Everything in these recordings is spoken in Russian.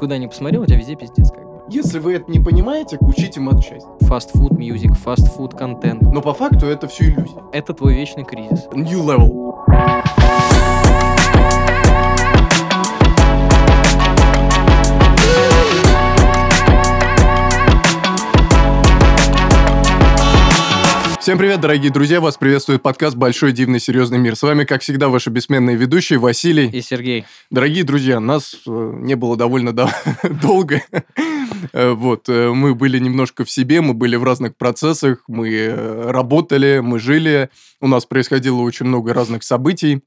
куда ни посмотрел, у тебя везде пиздец как бы. Если вы это не понимаете, учите матчасть. Фастфуд мьюзик, фастфуд контент. Но по факту это все иллюзия. Это твой вечный кризис. New level. Всем привет, дорогие друзья! Вас приветствует подкаст «Большой дивный серьезный мир». С вами, как всегда, ваши бессменные ведущие Василий. И Сергей. Дорогие друзья, нас э, не было довольно до- долго. Э, Вот, э, мы были немножко в себе, мы были в разных процессах, мы работали, мы жили, у нас происходило очень много разных событий.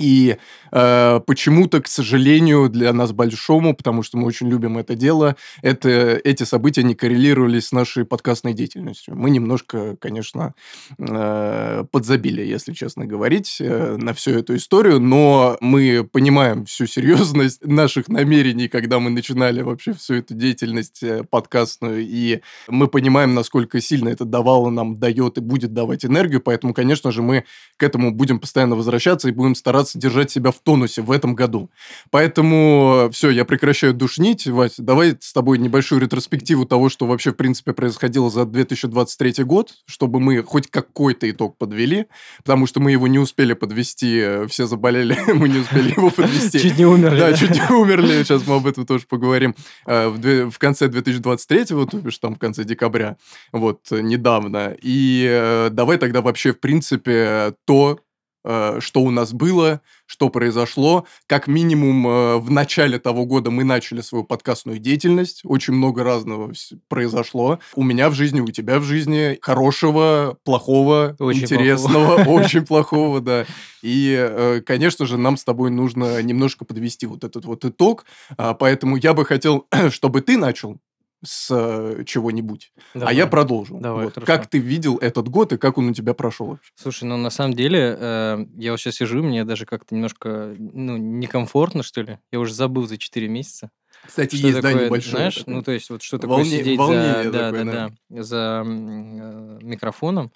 И э, почему-то, к сожалению, для нас большому, потому что мы очень любим это дело, это, эти события не коррелировались с нашей подкастной деятельностью. Мы немножко, конечно, э, подзабили, если честно говорить, э, на всю эту историю, но мы понимаем всю серьезность наших намерений, когда мы начинали вообще всю эту деятельность э, подкастную, и мы понимаем, насколько сильно это давало нам, дает и будет давать энергию, поэтому, конечно же, мы к этому будем постоянно возвращаться и будем стараться держать себя в тонусе в этом году. Поэтому все, я прекращаю душнить. Вась, давай с тобой небольшую ретроспективу того, что вообще, в принципе, происходило за 2023 год, чтобы мы хоть какой-то итог подвели, потому что мы его не успели подвести, э, все заболели, мы не успели его подвести. Чуть не умерли. Да, чуть не умерли, сейчас мы об этом тоже поговорим. Э, В конце 2023, вот, то бишь там в конце декабря, вот, э, недавно. И давай тогда вообще, в принципе, то, что у нас было, что произошло. Как минимум, э, в начале того года мы начали свою подкастную деятельность. Очень много разного произошло. У меня в жизни, у тебя в жизни. Хорошего, плохого, Очень интересного, очень плохого, да. И, э, конечно же, нам с тобой нужно немножко подвести вот этот вот итог. А, Поэтому я бы хотел, чтобы ты начал с э, чего-нибудь, а я продолжу. Давай, Вот. хорошо. Как ты видел этот год и как он у тебя прошел вообще? Слушай, ну на самом деле, э, я вот сейчас сижу, мне даже как-то немножко, ну, некомфортно, что ли. Я уже забыл за 4 месяца. Кстати, Что есть, да, такое, небольшое. знаешь, такое. ну, то есть, вот что такое Волне- сидеть за, да, такое, да, да. да, за э, микрофоном.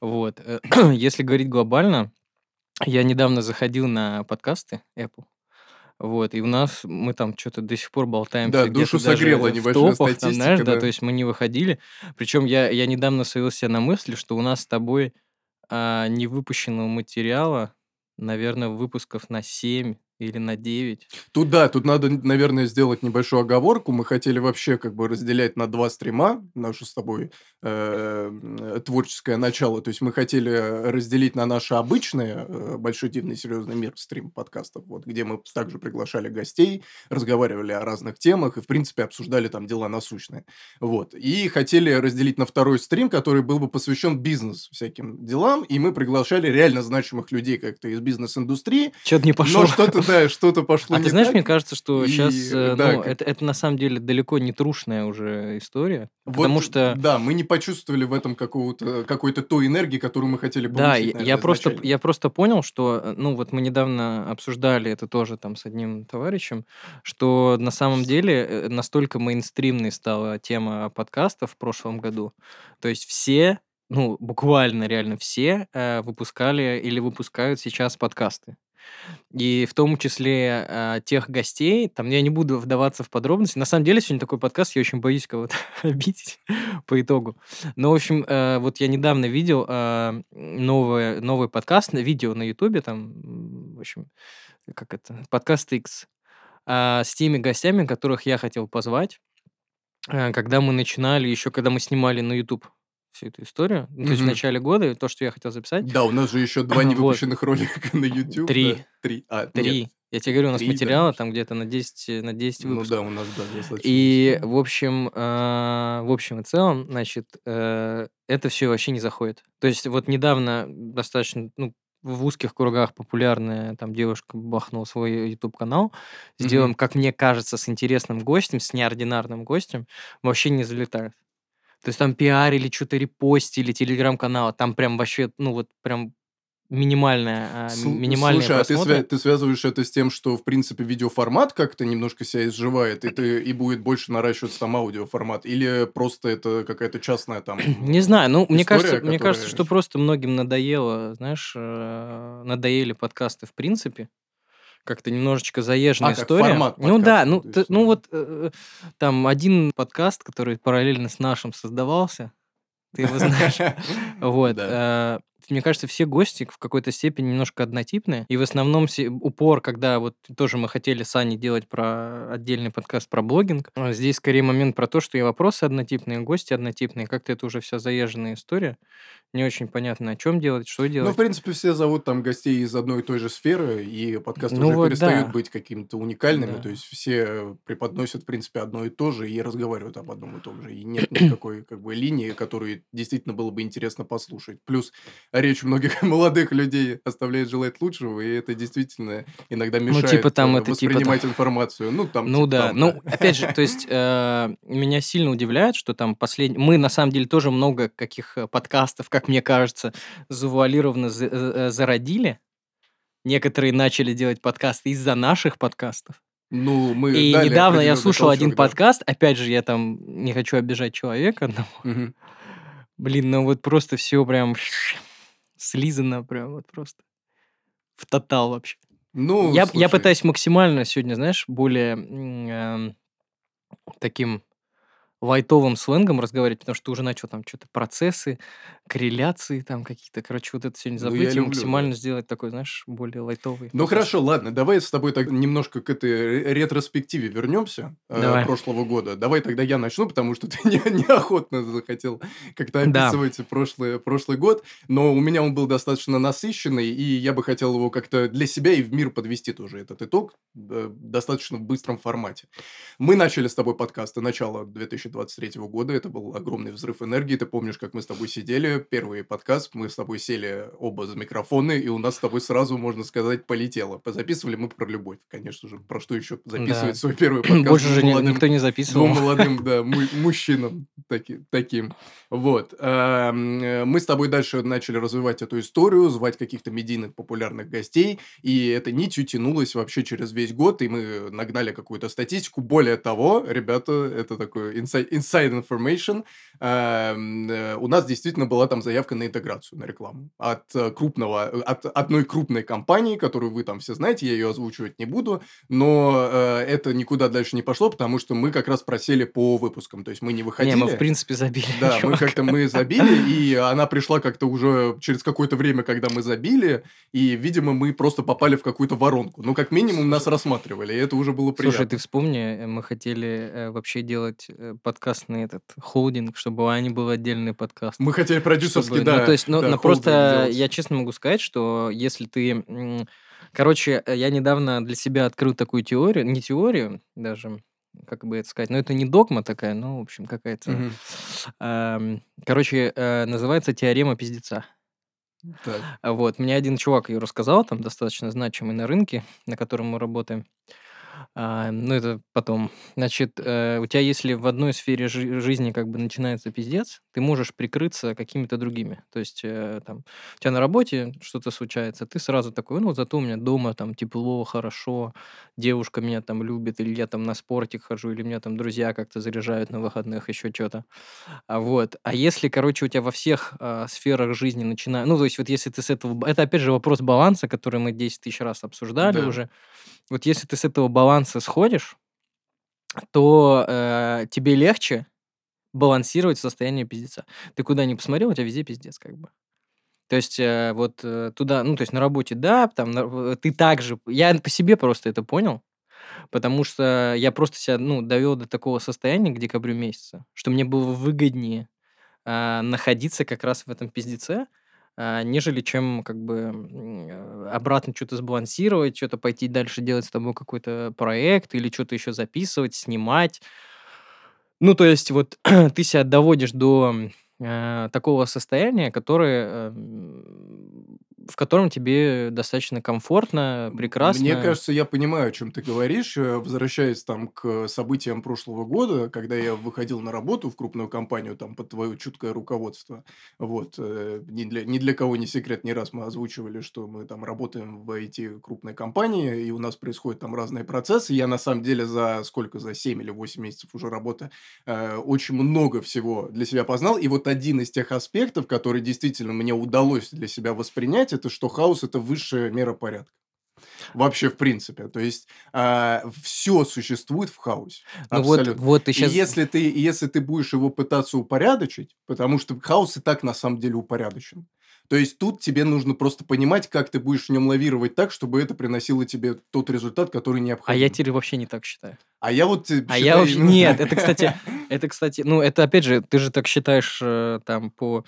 Вот. Э, Если говорить глобально, я недавно заходил на подкасты Apple. Вот, и у нас мы там что-то до сих пор болтаемся. Да, душу даже согрела в небольшая топах, там, статистика, знаешь, да, да. то есть мы не выходили. Причем я, я недавно словил себя на мысли, что у нас с тобой а, невыпущенного материала, наверное, выпусков на 7 или на 9. Тут да, тут надо, наверное, сделать небольшую оговорку. Мы хотели вообще как бы разделять на два стрима наше с тобой э, э, творческое начало. То есть мы хотели разделить на наше обычное э, большой дивный серьезный мир стрим подкастов, вот где мы также приглашали гостей, разговаривали о разных темах и в принципе обсуждали там дела насущные. Вот и хотели разделить на второй стрим, который был бы посвящен бизнес всяким делам, и мы приглашали реально значимых людей как-то из бизнес-индустрии. Что-то не пошло. Но что-то да, что-то пошло А ты знаешь, так. мне кажется, что И, сейчас, э, да, ну, как- это, это на самом деле далеко не трушная уже история, Вот, потому что... Да, мы не почувствовали в этом какого-то, какой-то той энергии, которую мы хотели получить. Да, я- наверное, я просто, я просто понял, что, э, ну вот мы недавно обсуждали это тоже там с одним товарищем, что на самом деле э, настолько мейнстримной стала тема подкастов в прошлом году. То есть все, ну буквально реально все э, выпускали или выпускают сейчас подкасты. И в том числе э, тех гостей, там я не буду вдаваться в подробности. На самом деле сегодня такой подкаст, я очень боюсь кого-то обидеть по итогу. Но, в общем, э, вот я недавно видел э, новое, новый подкаст, видео на Ютубе, там, в общем, как это, подкаст X, а, с теми гостями, которых я хотел позвать, э, когда мы начинали, еще когда мы снимали на YouTube всю эту историю, ну, то есть в начале года, то, что я хотел записать, Да, у нас же еще два Вот. невыпущенных ролика на YouTube. Три. да. Три. А, три. нет. Я тебе говорю, у нас три, да, материала может. там где-то на 10, на 10 Ну выпусков. да, у нас, да, достаточно. И, в общем, э, в общем и целом, значит, э, это все вообще не заходит. То есть вот недавно достаточно, ну, в узких кругах популярная там девушка бахнула свой YouTube-канал, сделаем, Мгм. как мне кажется, с интересным гостем, с неординарным гостем, вообще не залетает. То есть там пиарили, что-то репостили, телеграм-канал, там прям вообще, ну вот прям минимальная, а, минимальные Слушай, а ты, просмотры. свя- ты связываешь это с тем, что, в принципе, видеоформат как-то немножко себя изживает, и, ты, и будет больше наращиваться там аудиоформат? Или просто это какая-то частная там... Не знаю, ну, мне история, кажется, мне кажется, которая- что просто многим надоело, знаешь, э, надоели подкасты в принципе. Как-то немножечко заезженная А, как история. формат Ну да, ну, то т- есть, ну э, вот э, там один подкаст, который параллельно с нашим создавался, ты его знаешь. Вот. Э, Мне кажется, все гости в какой-то степени немножко однотипные. И в основном упор, когда вот тоже мы хотели с Аней делать про отдельный подкаст про блогинг, а здесь скорее момент про то, что и вопросы однотипные, и гости однотипные. Как-то это уже вся заезженная история. Не очень понятно, о чем делать, что Ну, делать. в принципе, все зовут там гостей из одной и той же сферы, и подкасты Ну уже вот перестают да. быть какими-то уникальными, Да. то есть все преподносят, в принципе, одно и то же и разговаривают об одном и том же, и нет никакой как бы линии, которую действительно было бы интересно послушать. Плюс речь многих молодых людей оставляет желать лучшего, и это действительно иногда Ну, мешает типа там э, это, типа там... воспринимать информацию. Ну, там, Ну типа да, там, ну да. опять же, то есть э, меня сильно удивляет, что там последний... Мы на самом деле тоже много каких э, подкастов, как мне кажется, завуалированно за- э, зародили. Некоторые начали делать подкасты из-за наших подкастов. Ну, мы И недавно я слушал один толчок, да. подкаст, опять же, я там не хочу обижать человека одного. Блин, ну вот просто все прям слизано прям вот просто в тотал вообще. Ну, Я, я пытаюсь максимально сегодня, знаешь, более эм, таким лайтовым сленгом разговаривать, потому что уже начал там что-то процессы, корреляции там какие-то. Короче, вот это сегодня ну, забыть я и люблю, да. максимально сделать такой, знаешь, более лайтовый Ну хорошо, ладно, давай с тобой так немножко к этой ре- ретроспективе вернемся э, прошлого года. Давай тогда я начну, потому что ты не- неохотно захотел как-то Да. описывать прошлый, прошлый год, но у меня он был достаточно насыщенный, и я бы хотел его как-то для себя и в мир подвести тоже этот итог э, достаточно в быстром формате. Мы начали с тобой подкасты начала 2023 года, это был огромный взрыв энергии, ты помнишь, как мы с тобой сидели, первый подкаст, мы с тобой сели оба за микрофоны, и у нас с тобой сразу, можно сказать, полетело. Записывали мы про любовь, конечно же, про что еще записывать Да. свой первый подкаст Больше же молодым никто не записывал. Двум молодым, да, му- мужчинам таки- таким. Вот. Эм, э, Мы с тобой дальше начали развивать эту историю, звать каких-то медийных популярных гостей, и эта нитью тянулась вообще через весь год, и мы нагнали какую-то статистику. Более того, ребята, это такой inside, inside information, эм, э, у нас действительно была там заявка на интеграцию, на рекламу от э, крупного, от одной крупной компании, которую вы там все знаете, я ее озвучивать не буду, но э, это никуда дальше не пошло, потому что мы как раз просели по выпускам, то есть мы не выходили. Не, мы в принципе забили. Да, мы чувак. как-то мы забили, и она пришла как-то уже через какое-то время, когда мы забили, и, видимо, мы просто попали в какую-то воронку. Ну, как минимум, нас рассматривали, и это уже было приятно. Слушай, ты вспомни, э, мы хотели э, вообще делать э, подкастный этот холдинг, чтобы у Ани был отдельный подкаст. Мы хотели продюсерский, чтобы- да. Ну, то есть, ну, да, ну, просто я честно могу сказать, что если ты... Короче, э, я недавно для себя открыл такую теорию, не теорию даже, как бы это сказать, но это не догма такая, ну, в общем, какая-то... Короче, э, называется теорема пиздеца. Так. Вот, мне один чувак ее рассказал, там достаточно значимый на рынке, на котором мы работаем. А, ну, это потом. Значит, э, у тебя, если в одной сфере жи- жизни как бы начинается пиздец, ты можешь прикрыться какими-то другими. То есть, э, там, у тебя на работе что-то случается, ты сразу такой, ну, зато у меня дома там тепло, хорошо, девушка меня там любит, или я там на спортик хожу, или меня там друзья как-то заряжают на выходных, еще что-то. А вот. А если, короче, у тебя во всех а, сферах жизни начинает... Ну, то есть вот если ты с этого... Это, опять же, вопрос баланса, который мы 10 тысяч раз обсуждали Да. уже. Вот если ты с этого баланса сходишь, то э, тебе легче балансировать в состоянии пиздеца. Ты куда ни посмотрел, у тебя везде пиздец как бы. То есть э, вот э, туда, ну, то есть на работе, да, там на- ты также... Я по себе просто это понял, потому что я просто себя, ну, довел до такого состояния к декабрю месяца, что мне было выгоднее а, находиться как раз в этом пиздеце, нежели чем как бы э, обратно что-то сбалансировать, что-то пойти дальше делать с тобой какой-то проект или что-то еще записывать, снимать. Ну, то есть вот ты себя доводишь до э, такого состояния, которое, э, в котором тебе достаточно комфортно, прекрасно. Мне кажется, я понимаю, о чем ты говоришь. Э, Возвращаясь там к событиям прошлого года, когда я выходил на работу в крупную компанию там под твое чуткое руководство. Вот. э, Ни для, ни для кого не секрет, не раз мы озвучивали, что мы там работаем в IT крупной компании, и у нас происходят там разные процессы. Я на самом деле за сколько, за 7 или 8 месяцев уже работы э, очень много всего для себя познал. И вот один из тех аспектов, который действительно мне удалось для себя воспринять, это что хаос – это высшая мера порядка. Вообще, в принципе. То есть, а, все существует в хаосе. Ну вот, Абсолютно. вот ты И сейчас... если ты, и если ты будешь его пытаться упорядочить, потому что хаос и так на самом деле упорядочен, то есть тут тебе нужно просто понимать, как ты будешь в нем лавировать так, чтобы это приносило тебе тот результат, который А необходим. я теперь вообще не так считаю. А я вот э, А я вообще... Нет, это, кстати, это, кстати, ну, это, опять же, ты же так считаешь э, там по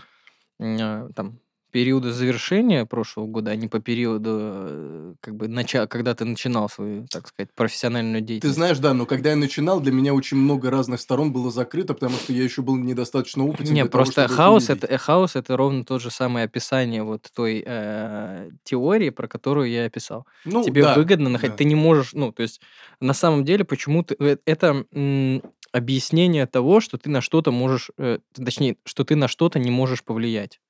а, там периоду завершения прошлого года, а не по периоду, э, как бы, начала, когда ты начинал свою, так сказать, профессиональную Ты деятельность. знаешь, да, но когда я начинал, для меня очень много разных сторон было закрыто, потому что я еще был недостаточно опытен Не, для того, просто их хаос это, э, хаос это ровно то же самое описание вот той э, теории, про которую я описал. Ну, Тебе да, выгодно находить, да. ты не можешь, ну, то есть на самом деле почему-то э, это объяснение того, что ты на что-то можешь, э, точнее, что ты на что-то не можешь повлиять.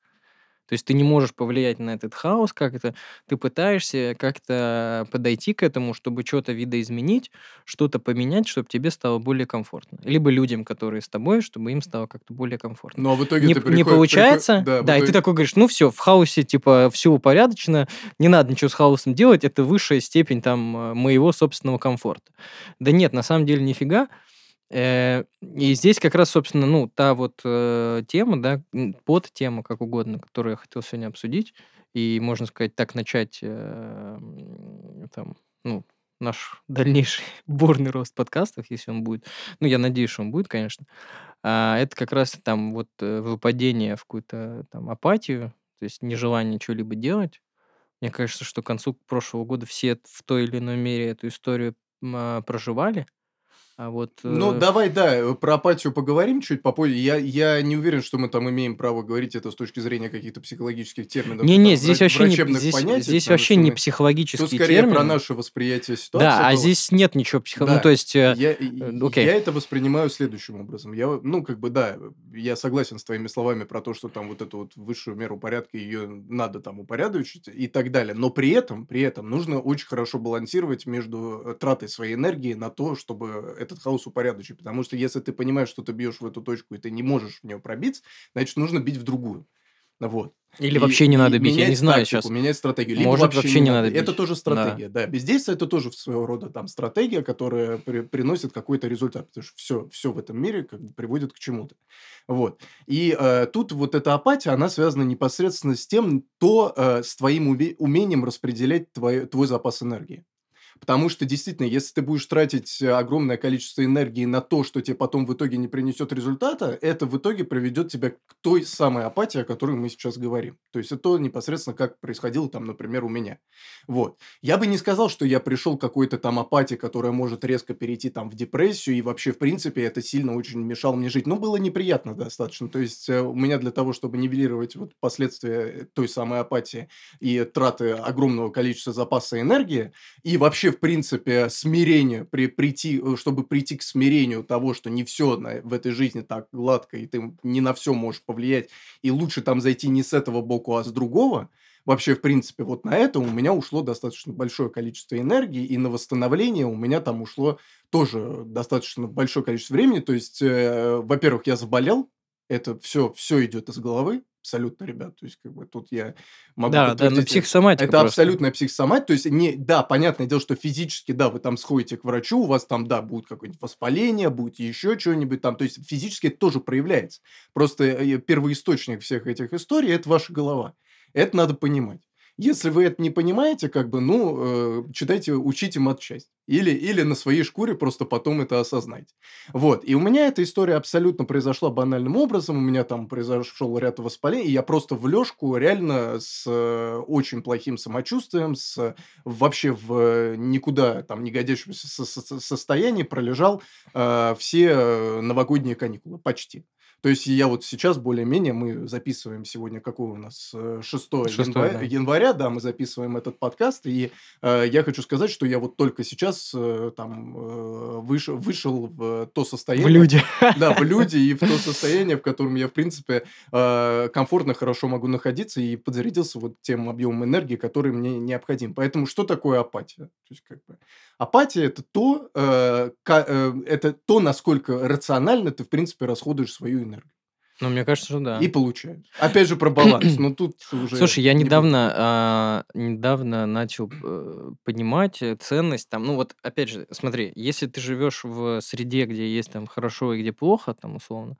То есть ты не можешь повлиять на этот хаос как-то, ты пытаешься как-то подойти к этому, чтобы что-то видоизменить, что-то поменять, чтобы тебе стало более комфортно. Либо людям, которые с тобой, чтобы им стало как-то более комфортно. Но в итоге Не, ты не приход- получается, приход- да, да, в и ты итоге- такой говоришь, ну все, в хаосе, типа, все упорядочено, не надо ничего с хаосом делать, это высшая степень там э, моего собственного комфорта. Да нет, на самом деле нифига. Э, И здесь как раз, собственно, ну, та вот э, тема, да, м, подтема, как угодно, которую я хотел сегодня обсудить, и, можно сказать, так начать э, там, ну, наш дальнейший бурный рост подкастов, если он будет. Ну, я надеюсь, что он будет, конечно. А, это как раз там вот э, выпадение в какую-то там апатию, то есть нежелание что-либо делать. Мне кажется, что к концу прошлого года все в той или иной мере эту историю а, проживали. А вот... Ну, э, давай, да, э, про апатию поговорим чуть попозже. Я, я не уверен, что мы там имеем право говорить это с точки зрения каких-то психологических терминов. Не-не, там здесь вообще, не, здесь, понятий, здесь вообще не психологические Тут скорее термины. про наше восприятие ситуации. Да, а было. здесь нет ничего психо... Да, Ну, то есть... э, Я, э, окей. я это воспринимаю следующим образом. Я, ну, как бы, да, я согласен с твоими словами про то, что там вот эту вот высшую меру порядка, ее надо там упорядочить и так далее. Но при этом, при этом нужно очень хорошо балансировать между э, тратой своей энергии на то, чтобы этот хаос упорядочить. Потому что если ты понимаешь, что ты бьешь в эту точку, и ты не можешь в нее пробиться, значит, нужно бить в другую. Вот. Или И- вообще не надо бить, я не знаю тактику, сейчас. менять стратегию. Либо Может, вообще не надо Это бить. тоже Да. стратегия, да. Бездействие – это тоже своего рода там стратегия, которая при- приносит какой-то результат. Потому что все, все в этом мире как бы приводит к чему-то. Вот. И э, тут вот эта апатия, она связана непосредственно с тем, то э, с твоим уве- умением распределять твой, твой запас энергии. Потому что действительно, если ты будешь тратить э, огромное количество энергии на то, что тебе потом в итоге не принесет результата, это в итоге приведет тебя к той самой апатии, о которой мы сейчас говорим. То есть это то непосредственно, как происходило там, например, у меня. Вот. Я бы не сказал, что я пришел к какой-то там апатии, которая может резко перейти там в депрессию, и вообще, в принципе, это сильно очень мешало мне жить. Ну, было неприятно достаточно. То есть э, у меня для того, чтобы нивелировать вот последствия той самой апатии и траты огромного количества запаса энергии, и вообще, в принципе, смирение, при, прийти, э, чтобы прийти к смирению того, что не все в этой жизни так гладко, и ты не на все можешь повлиять, и лучше там зайти не с этого боку, а с другого, вообще, в принципе, вот на это у меня ушло достаточно большое количество энергии, и на восстановление у меня там ушло тоже достаточно большое количество времени. То есть, э, во-первых, я заболел, это все, все идет из головы, абсолютно, ребят. То есть, как бы тут я могу Да, да, ну подтвердить это. психосоматика Это просто. абсолютная психосоматика. То есть, не, да, понятное дело, что физически, да, вы там сходите к врачу, у вас там, да, будет какое-нибудь воспаление, будет еще что-нибудь там. То есть, физически это тоже проявляется. Просто э, первоисточник всех этих историй – это ваша голова. Это надо понимать. Если вы это не понимаете, как бы, ну, э, читайте, учите матчасть. Или, или на своей шкуре просто потом это осознайте. Вот. И у меня эта история абсолютно произошла банальным образом. У меня там произошел ряд воспалений. И я просто в лёжку реально с э, очень плохим самочувствием, с вообще в никуда там не годящемся со- со- состоянии пролежал э, все э, новогодние каникулы. Почти. То есть я вот сейчас более-менее, мы записываем сегодня, какой у нас, э, 6 Шестой, января, да. января, да, мы записываем этот подкаст, и э, я хочу сказать, что я вот только сейчас э, там э, вышел, вышел в то В состояние... люди. Да, в люди и в то состояние, в котором я, в принципе, э, комфортно, хорошо могу находиться и подзарядился вот тем объемом энергии, который мне необходим. Поэтому что такое апатия? То есть, как бы, апатия – это то, э, э, это то, насколько рационально ты, в принципе, расходуешь свою энергию. Ну, мне кажется, что да. И получают. Опять же про баланс, но тут уже... Слушай, я не недавно, а, недавно начал э, понимать ценность там, ну вот опять же, смотри, если ты живешь в среде, где есть там хорошо и где плохо, там условно,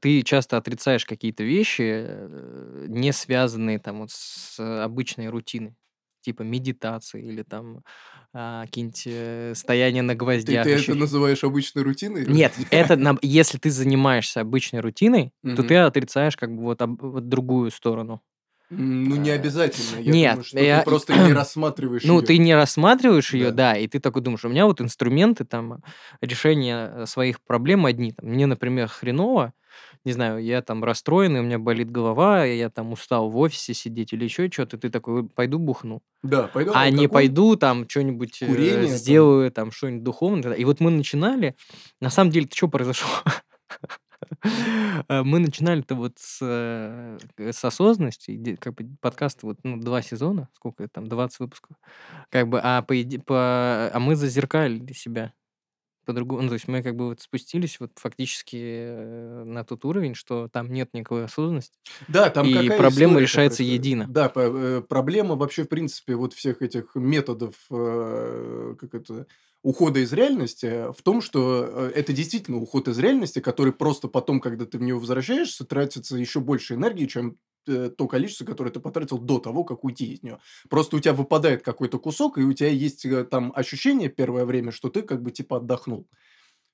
ты часто отрицаешь какие-то вещи, э, не связанные там вот с обычной рутиной, типа медитации или там а, какие-нибудь э, стояния на Ты, гвоздях. ты еще это называешь обычной рутиной? нет, это если ты занимаешься обычной рутиной, то ты отрицаешь как бы вот, другую сторону. Ну, не Э, обязательно. Я Нет, думаю, что я- ты просто не рассматриваешь ну её. ты не рассматриваешь ее, Да. да, и ты такой думаешь, у меня вот инструменты там решения э, своих проблем одни. Там, мне, например, хреново, не знаю, я там расстроенный, у меня болит голова, я там устал в офисе сидеть или еще что-то, ты такой, пойду бухну. Да, пойду А не пойду там что-нибудь э, Курение там. сделаю, там что-нибудь духовное. И вот мы начинали, на самом деле, что произошло? Э, Мы начинали-то вот с, э, с осознанности, как бы подкасты вот ну, два сезона, сколько там, 20 выпусков, как бы, а, по, по, а мы зазеркалили себя по-другому. Ну, то есть мы как бы вот спустились вот фактически э, на тот уровень, что там нет никакой осознанности. Да, там И проблема решается происходит? едино. Да, э, проблема вообще, в принципе, вот всех этих методов э, как это, ухода из реальности в том, что э, это действительно уход из реальности, который просто потом, когда ты в нее возвращаешься, тратится еще больше энергии, чем э, то количество, которое ты потратил до того, как уйти из нее. Просто у тебя выпадает какой-то кусок, и у тебя есть э, там ощущение первое время, что ты как бы типа отдохнул.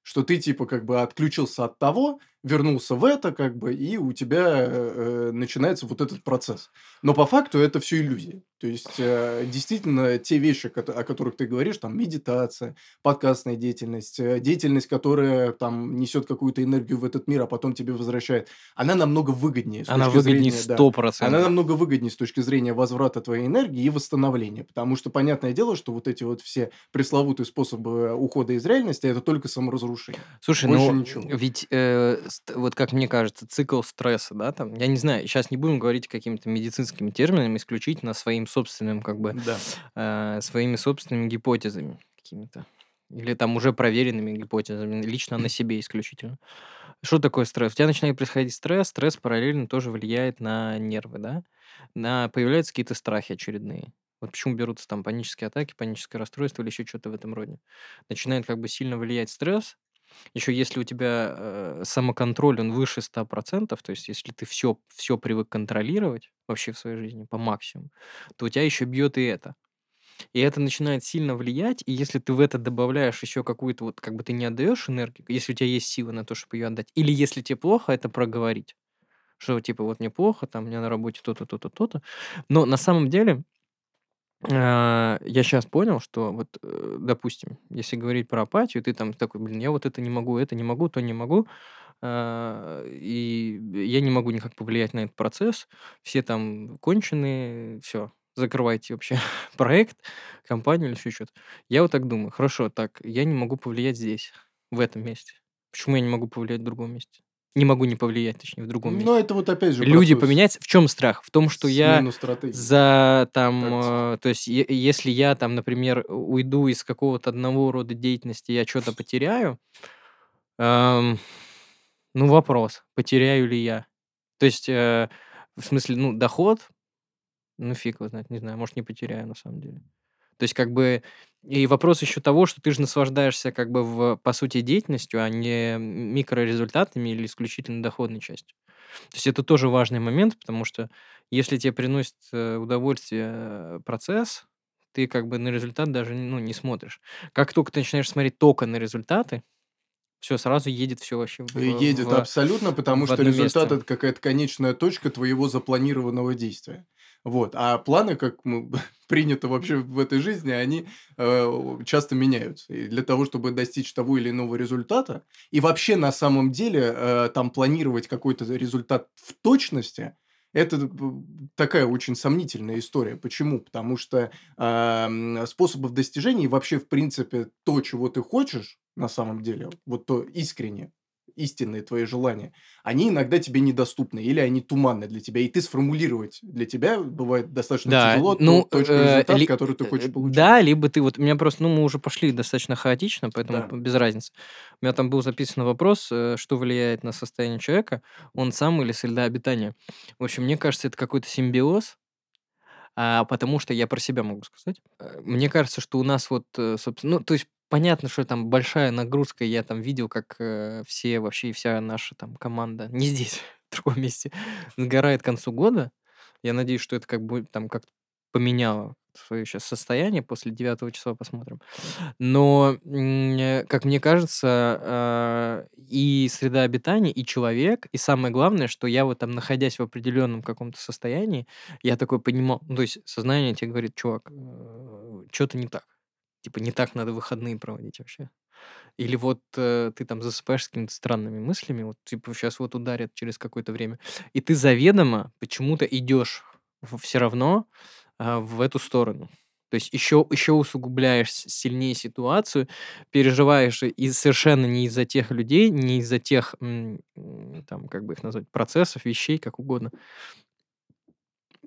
Что ты типа как бы отключился от того, вернулся в это, как бы, и у тебя э, э, начинается вот этот процесс. Но по факту это все иллюзия. То есть, э, действительно, те вещи, о которых ты говоришь, там, медитация, подкастная деятельность, э, деятельность, которая там несет какую-то энергию в этот мир, а потом тебе возвращает, она намного выгоднее. с Она точки выгоднее зрения, да. 100%. Она намного выгоднее с точки зрения возврата твоей энергии и восстановления. Потому что, понятное дело, что вот эти вот все пресловутые способы ухода из реальности, это только саморазрушение. Слушай, Больше ну ничего. ведь э, вот как мне кажется, цикл стресса, да, там, я не знаю, сейчас не будем говорить какими-то медицинскими терминами, исключительно своим собственным, как бы, Да. э, своими собственными гипотезами какими-то. Или там уже проверенными гипотезами, лично на себе исключительно. Что такое стресс? У тебя начинает происходить стресс, стресс параллельно тоже влияет на нервы, да? На, появляются какие-то страхи очередные. Вот почему берутся там панические атаки, паническое расстройство или еще что-то в этом роде. Начинает как бы сильно влиять стресс, еще если у тебя э, самоконтроль, он выше 100%, то есть если ты все, все привык контролировать вообще в своей жизни по максимуму, то у тебя еще бьет и это. И это начинает сильно влиять, и если ты в это добавляешь еще какую-то, вот как бы ты не отдаешь энергию, если у тебя есть силы на то, чтобы ее отдать, или если тебе плохо, это проговорить. Что типа вот мне плохо, там меня на работе то-то, то-то, то-то. Но на самом деле я сейчас понял, что вот, э, допустим, если говорить про апатию, ты там такой, блин, я вот это не могу, это не могу, то не могу, а, и я не могу никак повлиять на этот процесс, все там конченые, все, закрывайте вообще проект, компанию или еще что-то. Я вот так думаю, хорошо, так, я не могу повлиять здесь, в этом месте. Почему я не могу повлиять в другом месте? Не могу не повлиять, точнее, в другом месте. Но это вот опять же Люди процесс поменяться. В чем страх? В том, что я смену стратегии. за там, э, то есть, е- если я там, например, уйду из какого-то одного рода деятельности, я что-то потеряю, эм, ну вопрос, потеряю ли я? То есть, э, в смысле, ну доход, ну фиг его знает, не знаю, может не потеряю на самом деле. То есть, как бы, и вопрос еще того, что ты же наслаждаешься, как бы, в, по сути, деятельностью, а не микрорезультатами или исключительно доходной частью. То есть, это тоже важный момент, потому что если тебе приносит э, удовольствие э, процесс, ты как бы на результат даже ну, не смотришь. Как только ты начинаешь смотреть только на результаты, все, сразу едет все вообще в, Едет в- абсолютно, потому в что результат место. это какая-то конечная точка твоего запланированного действия. Вот. А планы, как мы- принято вообще в этой жизни, они э, часто меняются. И для того, чтобы достичь того или иного результата, и вообще на самом деле э, там планировать какой-то результат в точности, это э, такая очень сомнительная история. Почему? Потому что э, способов достижения и вообще, в принципе, то, чего ты хочешь на самом деле, вот то искренне, истинные твои желания, они иногда тебе недоступны или они туманны для тебя, и ты сформулировать для тебя бывает достаточно Да, тяжело ну, ту точку э, результата, ли- который ты э, хочешь получить. да, либо ты вот, у меня просто, ну, мы уже пошли достаточно хаотично, поэтому Да. без разницы. У меня там был записан вопрос, э, что влияет на состояние человека, он сам или среда обитания. В общем, мне кажется, это какой-то симбиоз, а, потому что я про себя могу сказать. Э, Мне кажется, что у нас вот, э, собственно, ну, то есть понятно, что там большая нагрузка, я там видел, как э, все вообще, вся наша там команда, не здесь, в другом месте, сгорает к концу года. Я надеюсь, что это как бы там как поменяло свое сейчас состояние, после 9 числа посмотрим. Но, э, как мне кажется, а, и среда обитания, и человек, и самое главное, что я вот там, находясь в определенном каком-то состоянии, я такой понимал, ну, то есть сознание тебе говорит, чувак, что-то не так. Типа не так надо выходные проводить вообще. Или вот э, ты там засыпаешь с какими-то странными мыслями, вот типа сейчас вот ударят через какое-то время, и ты заведомо почему-то идешь все равно а, в эту сторону. То есть еще, еще усугубляешь сильнее ситуацию, переживаешь и совершенно не из-за тех людей, не из-за тех, там, как бы их назвать, процессов, вещей, как угодно.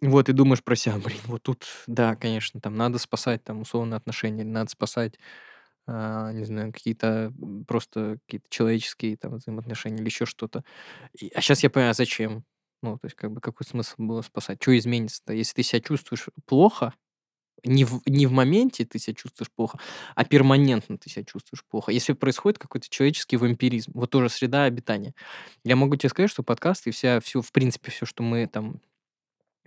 Вот, и думаешь про себя, блин, вот тут, да, конечно, там надо спасать там условно отношения, надо спасать, а, не знаю, какие-то просто какие-то человеческие там взаимоотношения или еще что-то. И- а сейчас я понимаю, а зачем? Ну, то есть, как бы, какой смысл было спасать? Что изменится-то? Если ты себя чувствуешь плохо, не в, не в моменте ты себя чувствуешь плохо, а перманентно ты себя чувствуешь плохо. Если происходит какой-то человеческий вампиризм, вот тоже среда обитания. Я могу тебе сказать, что подкасты и вся, все, в принципе, все, что мы там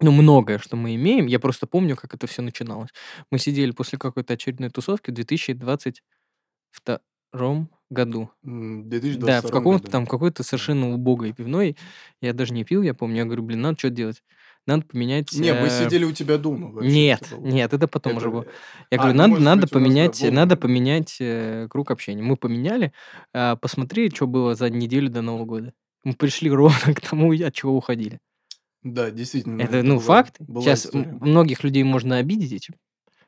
ну, многое, что мы имеем. Я просто помню, как это все начиналось. Мы сидели после какой-то очередной тусовки в 2022 году. М, В Да, в 2022 каком-то там какой-то совершенно убогой пивной. Я даже не пил, я помню. Я говорю, блин, надо что делать? Надо поменять... Не, мы э, сидели у тебя дома вообще. Нет, это было. нет, это потом уже Это- было. Я А, говорю, надо, может надо нас, да, поменять, было надо поменять э, круг общения. Мы поменяли, а, посмотрели, что было за неделю до Нового года. Мы пришли ровно к тому, от чего уходили. Да, действительно. Это, ну, была- факт. была Сейчас история. многих людей можно обидеть этим,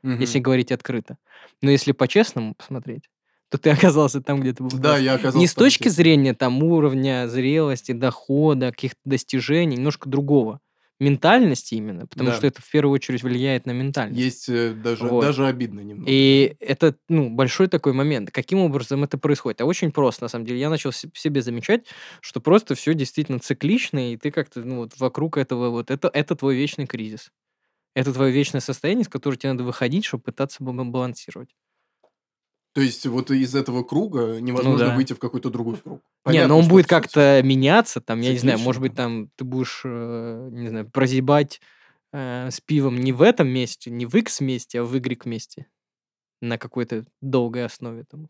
Мгм. если говорить открыто. Но если по-честному посмотреть, то ты оказался там, где ты был. Да, я оказался Не с точки естественно. зрения там уровня зрелости, дохода, каких-то достижений, немножко другого. Ментальности именно, потому Да. что это в первую очередь влияет на ментальность. Есть э, даже, Вот. даже обидно немного. И это, ну, большой такой момент. Каким образом это происходит? А очень просто, на самом деле. Я начал себе замечать, что просто все действительно циклично, и ты как-то, ну, вот вокруг этого вот, это, это твой вечный кризис. Это твое вечное состояние, из которого тебе надо выходить, чтобы пытаться балансировать. То есть вот из этого круга невозможно Ну да. выйти в какой-то другой круг. не, Понятно, но он будет как-то меняться, там, я не знаю, может быть, там ты будешь, э, не знаю, прозябать э, с пивом не в этом месте, не в X месте, а в Y месте. На какой-то долгой основе. Там.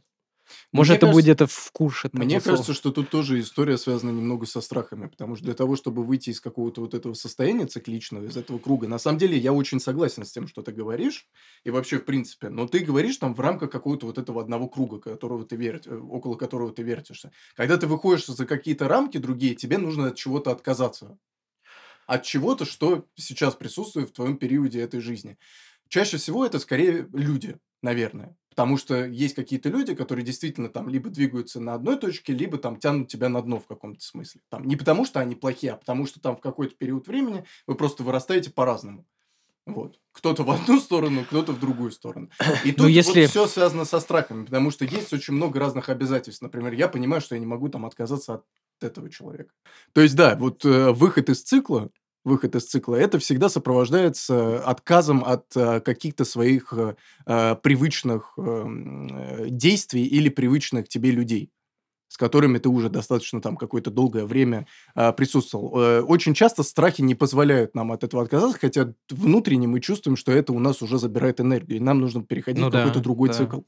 Может, Мне это будет кажется- где-то в курше. там, Мне условно. кажется, что тут тоже история связана немного со страхами, потому что для того, чтобы выйти из какого-то вот этого состояния цикличного, из этого круга, на самом деле я очень согласен с тем, что ты говоришь, и вообще в принципе, но ты говоришь там в рамках какого-то вот этого одного круга, которого ты вертишь, около которого ты вертишься. Когда ты выходишь за какие-то рамки другие, тебе нужно от чего-то отказаться. От чего-то, что сейчас присутствует в твоем периоде этой жизни. Чаще всего это скорее люди, наверное. Потому что есть какие-то люди, которые действительно там либо двигаются на одной точке, либо там тянут тебя на дно в каком-то смысле. Там, не потому что они плохие, а потому что там в какой-то период времени вы просто вырастаете по-разному. Вот. Кто-то в одну сторону, кто-то в другую сторону. И тут Ну, если- все связано со страхами, потому что есть очень много разных обязательств. Например, я понимаю, что я не могу там отказаться от этого человека. То есть, да, вот э, выход из цикла, выход из цикла, это всегда сопровождается отказом от э, каких-то своих э, э, привычных э, м, э, действий или привычных тебе людей с которыми ты уже достаточно там какое-то долгое время а, присутствовал. Э, Очень часто страхи не позволяют нам от этого отказаться, хотя внутренне мы чувствуем, что это у нас уже забирает энергию, и нам нужно переходить Ну в какой-то да, другой да. цикл.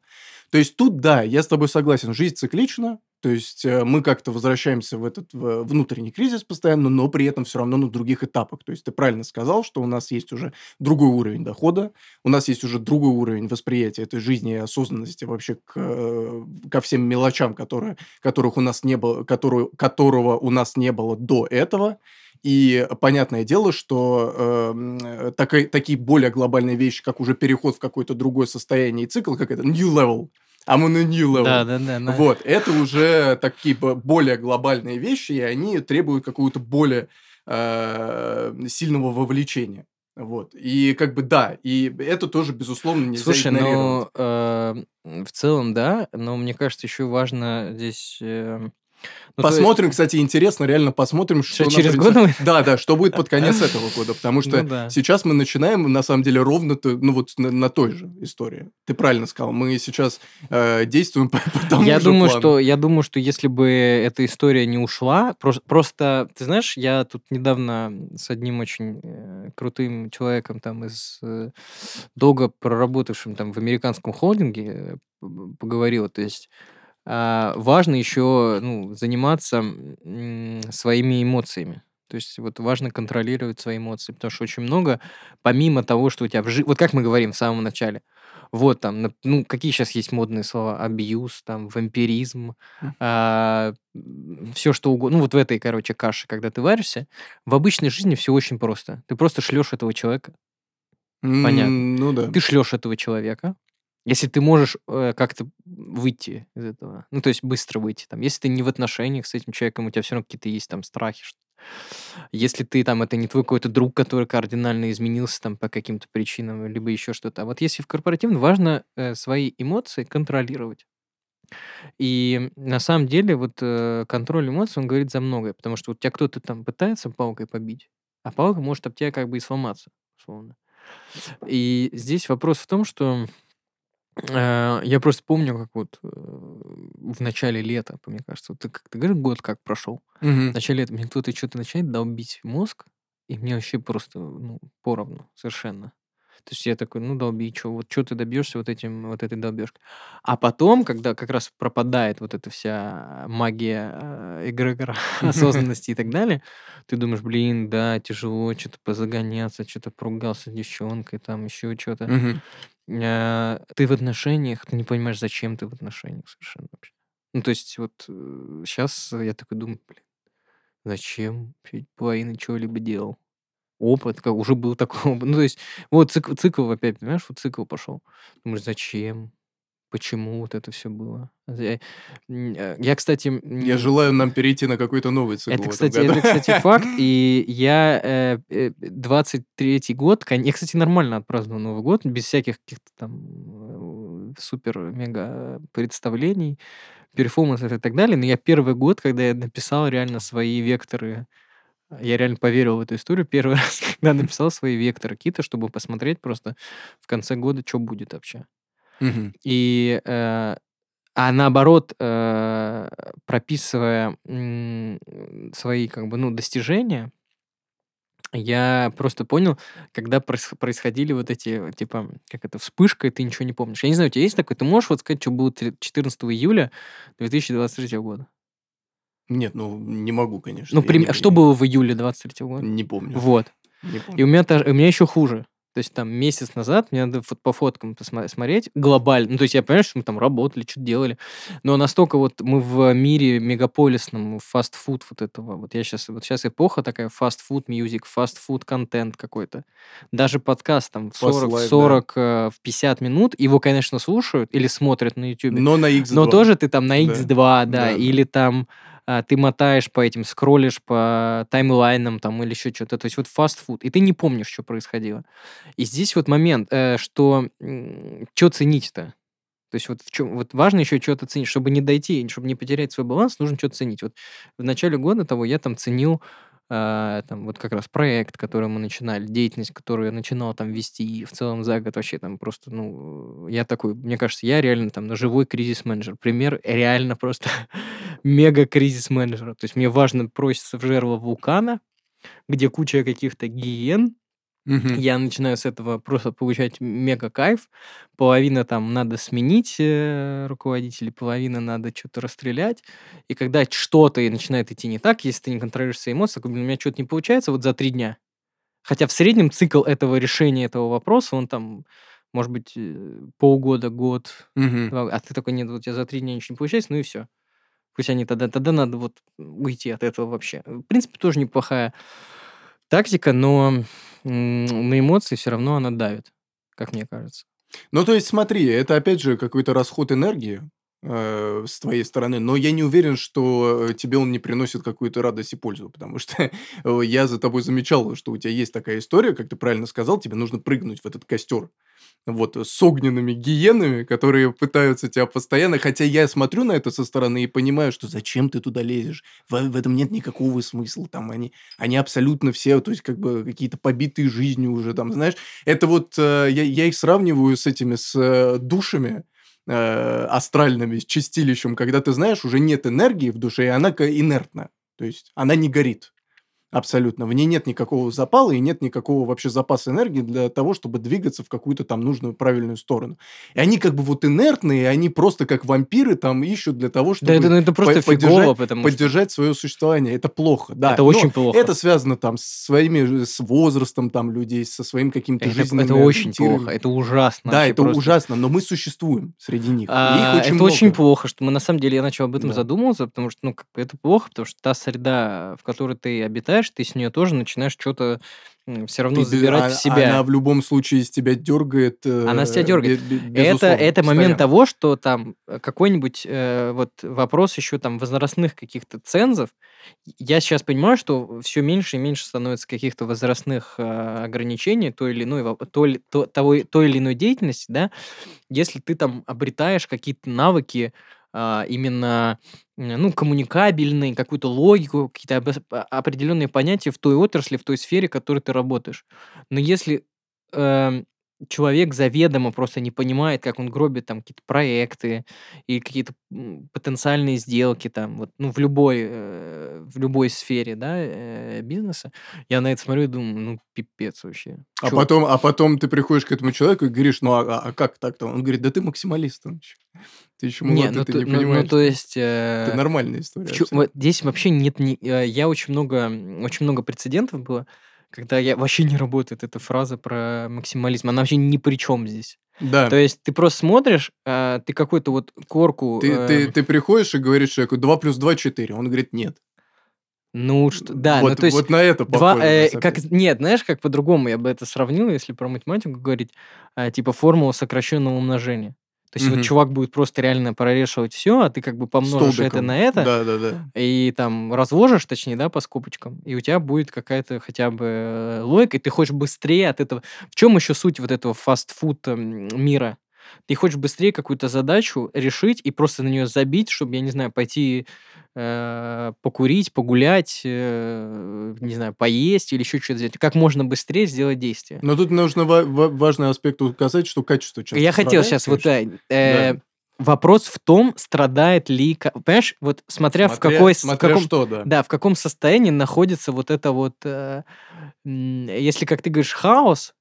То есть тут, да, я с тобой согласен, жизнь циклична, то есть э, мы как-то возвращаемся в этот внутренний кризис постоянно, но при этом все равно на других этапах. То есть ты правильно сказал, что у нас есть уже другой уровень дохода, у нас есть уже другой уровень восприятия этой жизни и осознанности вообще к, э, ко всем мелочам, которые, которых у нас не было, которую, которого у нас не было до этого. И понятное дело, что э, такой- такие более глобальные вещи, как уже переход в какое-то другое состояние и цикл, как это new level, I'm on a new level. Да, да, да. да. Вот, это уже такие более глобальные вещи, и они требуют какого-то более э, сильного вовлечения. Вот. И как бы да, и это тоже, безусловно, нельзя Слушай, игнорировать. ну, э, в целом, да, но мне кажется, еще важно здесь... э, ну, то есть- Посмотрим, кстати, интересно, реально посмотрим, что... Что, через год Да, да, что будет под конец этого года, потому что Ну да. сейчас мы начинаем, на самом деле, ровно, ну вот на, на той же истории. Ты правильно сказал, мы сейчас э, действуем по, по тому я же думаю, плану. что я думаю, что если бы эта история не ушла, просто, просто ты знаешь, я тут недавно с одним очень э, крутым человеком там из э, долго проработавшим там в американском холдинге э, поговорил, то есть важно еще ну, заниматься своими эмоциями. То есть вот важно контролировать свои эмоции, потому что очень много, помимо того, что у тебя в жизни... Вот как мы говорим в самом начале, вот там, ну, какие сейчас есть модные слова? Абьюз, там, вампиризм, М. все что угодно. Ну, вот в этой, короче, каше, когда ты варишься, в обычной жизни все очень просто. Ты просто шлешь этого человека, понятно. М, Ну да. ты шлешь этого человека, если ты можешь э, как-то выйти из этого, ну, то есть быстро выйти, там, если ты не в отношениях с этим человеком, у тебя все равно какие-то есть там страхи, что- если ты там, это не твой какой-то друг, который кардинально изменился там по каким-то причинам, либо еще что-то. А вот если в корпоративном, важно э, свои эмоции контролировать. И на самом деле вот э, контроль эмоций, он говорит за многое, потому что вот тебя кто-то там пытается палкой побить, а палка может об тебя как бы и сломаться, условно. И здесь вопрос в том, что э, я просто помню, как вот э, в начале лета, мне кажется, вот ты, как ты говоришь, год как прошел, в Мгм. начале лета мне кто-то что-то начинает долбить мозг, и мне вообще просто, ну, поровну совершенно. То есть я такой, ну, долби, что, вот что ты добьешься вот этим, вот этой долбежкой. А потом, когда как раз пропадает вот эта вся магия э, эгрегора, осознанности и так далее, ты думаешь, блин, да, тяжело что-то позагоняться, что-то поругался с девчонкой, там еще что-то. Э, Ты в отношениях, ты не понимаешь, зачем ты в отношениях совершенно вообще. Ну, то есть вот сейчас я такой думаю, блин, зачем чуть половины чего-либо делал? Опыт, как уже был такой опыт. Ну, то есть, вот цикл, цикл опять, понимаешь, вот цикл пошел. Думаешь, зачем? Почему вот это все было? Я, э, я, кстати... Я желаю нам перейти на какой-то новый цикл это, кстати, это, кстати, факт. И я э, э, 23-й год, кон- я, кстати, нормально отпраздновал Новый год, без всяких каких-то там супер-мега представлений, перформансов и так далее. Но я первый год, когда я написал реально свои векторы, я реально поверил в эту историю первый раз, когда написал свои векторы какие-то, чтобы посмотреть просто в конце года, что будет вообще. Мгм. И, э, а наоборот, э, прописывая м, свои как бы, ну, достижения, я просто понял, когда проис- происходили вот эти, типа, как это, вспышка, и ты ничего не помнишь. Я не знаю, у тебя есть такое? Ты можешь вот сказать, что три- 14 июля 2023 года? Нет, ну не могу, конечно. Ну, прим- не- а что было в июле 23 года? Не помню. Вот. Не И помню. у меня, у меня еще хуже. То есть там месяц назад мне надо по фоткам посма- смотреть глобально. Ну, то есть я понимаю, что мы там работали, что-то делали. Но настолько вот мы в мире мегаполисном, фастфуд вот этого. Вот я сейчас, вот сейчас эпоха такая, фастфуд мьюзик, фастфуд контент какой-то. Даже подкаст там в 40, Fast life, да. 40 э, в 50 минут. Его, конечно, слушают или смотрят на YouTube. Но на X2. Но тоже ты там на Да. X2, да, Да, да. или там а, ты мотаешь по этим, скроллишь по таймлайнам там или еще что-то. То есть вот фастфуд, и ты не помнишь, что происходило. И здесь вот момент, э, что что ценить-то? То есть вот, в чём- вот важно еще что-то ценить, чтобы не дойти, чтобы не потерять свой баланс, нужно что-то ценить. Вот в начале года того я там ценил а, там вот как раз проект, который мы начинали, деятельность, которую я начинал там вести, и в целом за год вообще там просто, ну, я такой, мне кажется, я реально там живой кризис-менеджер. Пример реально просто мега кризис-менеджера. То есть мне важно броситься в жерло вулкана, где куча каких-то гиен, Мгм. я начинаю с этого просто получать мега кайф. Половина там надо сменить э, руководителей, половина надо что-то расстрелять. И когда что-то начинает идти не так, если ты не контролируешь свои эмоции, такой, блин, у меня что-то не получается вот за три дня. Хотя в среднем цикл этого решения этого вопроса, он там, может быть, э, полгода, год, Мгм. два, а ты такой, нет, вот тебя за три дня ничего не получается, ну и все. Пусть они тогда, тогда надо вот уйти от этого вообще. В принципе, тоже неплохая тактика, но на эмоции все равно она давит, как мне кажется. Ну, то есть, смотри, это опять же какой-то расход энергии э, с твоей стороны, но я не уверен, что тебе он не приносит какую-то радость и пользу, потому что э, я за тобой замечал, что у тебя есть такая история, как ты правильно сказал, тебе нужно прыгнуть в этот костер вот, с огненными гиенами, которые пытаются тебя постоянно, хотя я смотрю на это со стороны и понимаю, что зачем ты туда лезешь, в, в этом нет никакого смысла, там они, они абсолютно все, то есть как бы какие-то побитые жизнью уже, там, знаешь, это вот, э, я, я их сравниваю с этими, с э, душами, э, астральными, чистилищем, когда ты знаешь, уже нет энергии в душе, и она инертна, то есть она не горит. Абсолютно. В ней нет никакого запала и нет никакого вообще запаса энергии для того, чтобы двигаться в какую-то там нужную правильную сторону. И они как бы вот инертные, они просто как вампиры там ищут для того, чтобы Да, это, ну, это просто по- фигово, поддержать, потому что поддержать свое существование. Это плохо, да. это Но очень плохо. это связано там с своими, с возрастом там людей, со своим каким-то Это, жизненными это очень плохо, это ужасно. Да, это просто. ужасно, но мы существуем среди них. и А, их очень это очень много. плохо, что мы на самом деле я начал об этом Да. задумываться, потому что ну как это плохо, потому что та среда, в которой ты обитаешь, ты с нее тоже начинаешь что-то все равно Ты забирать а- в себя. Она в любом случае из тебя дергает. Она с тебя э, дергает. бе- бе- Это, это момент того, что там э, какой-нибудь э, вот вопрос еще там возрастных каких-то цензов. Я сейчас понимаю, что все меньше и меньше становится каких-то возрастных э, ограничений той или иной, или- то- того, той или иной деятельности, да, если ты там обретаешь какие-то навыки именно м, ну, коммуникабельные, какую-то логику, какие-то а- определенные понятия в той отрасли, в той сфере, в которой ты работаешь. Но если эм, человек заведомо просто не понимает, как он гробит там какие-то проекты и какие-то м, потенциальные сделки там, вот, ну, в любой, э, в любой сфере, да, э, бизнеса, я на это смотрю и думаю, ну, пипец вообще. А Чё? потом, а потом ты приходишь к этому человеку и говоришь, ну а, а- а как так-то? Он говорит, да ты максималист. он ещё. Ты еще Не, молодой, ну, ты то, не ну- ну, понимаешь. то есть... Это э, нормальная история. Чё- вот здесь вообще нет ни... э, Я очень много, очень много прецедентов было, когда я вообще не работает эта фраза про максимализм. Она вообще ни при чем здесь. Да. То есть ты просто смотришь, а, ты какую-то вот корку... Ты, ты, э, ты приходишь и говоришь человеку 2 плюс 2 4. Он говорит, нет. Ну, что, да, вот, ну то есть... вот на это Два, похоже. э, как, нет, знаешь, как по-другому я бы это сравнил, если про математику говорить, а, типа формула сокращенного умножения. То есть Мгм. вот чувак будет просто реально прорешивать все, а ты как бы помножишь это Столбиком. на это, Да, да, да. и там разложишь, точнее, да, по скобочкам, и у тебя будет какая-то хотя бы э, логика, и ты хочешь быстрее от этого. В чем еще суть вот этого фастфуд м, мира? Ты хочешь быстрее какую-то задачу решить и просто на нее забить, чтобы, я не знаю, пойти э, покурить, погулять, э, не знаю, поесть или еще что-то сделать. Как можно быстрее сделать действие. Но тут нужно ва- ва- важный аспект указать, что качество часто Я хотел сейчас вот конечно. да, э, Да. вопрос в том, страдает ли, понимаешь, вот смотря, в Смотря- какой, с- в смотря каком, что, да. да, в каком состоянии находится вот это вот, э, если, как ты говоришь, хаос,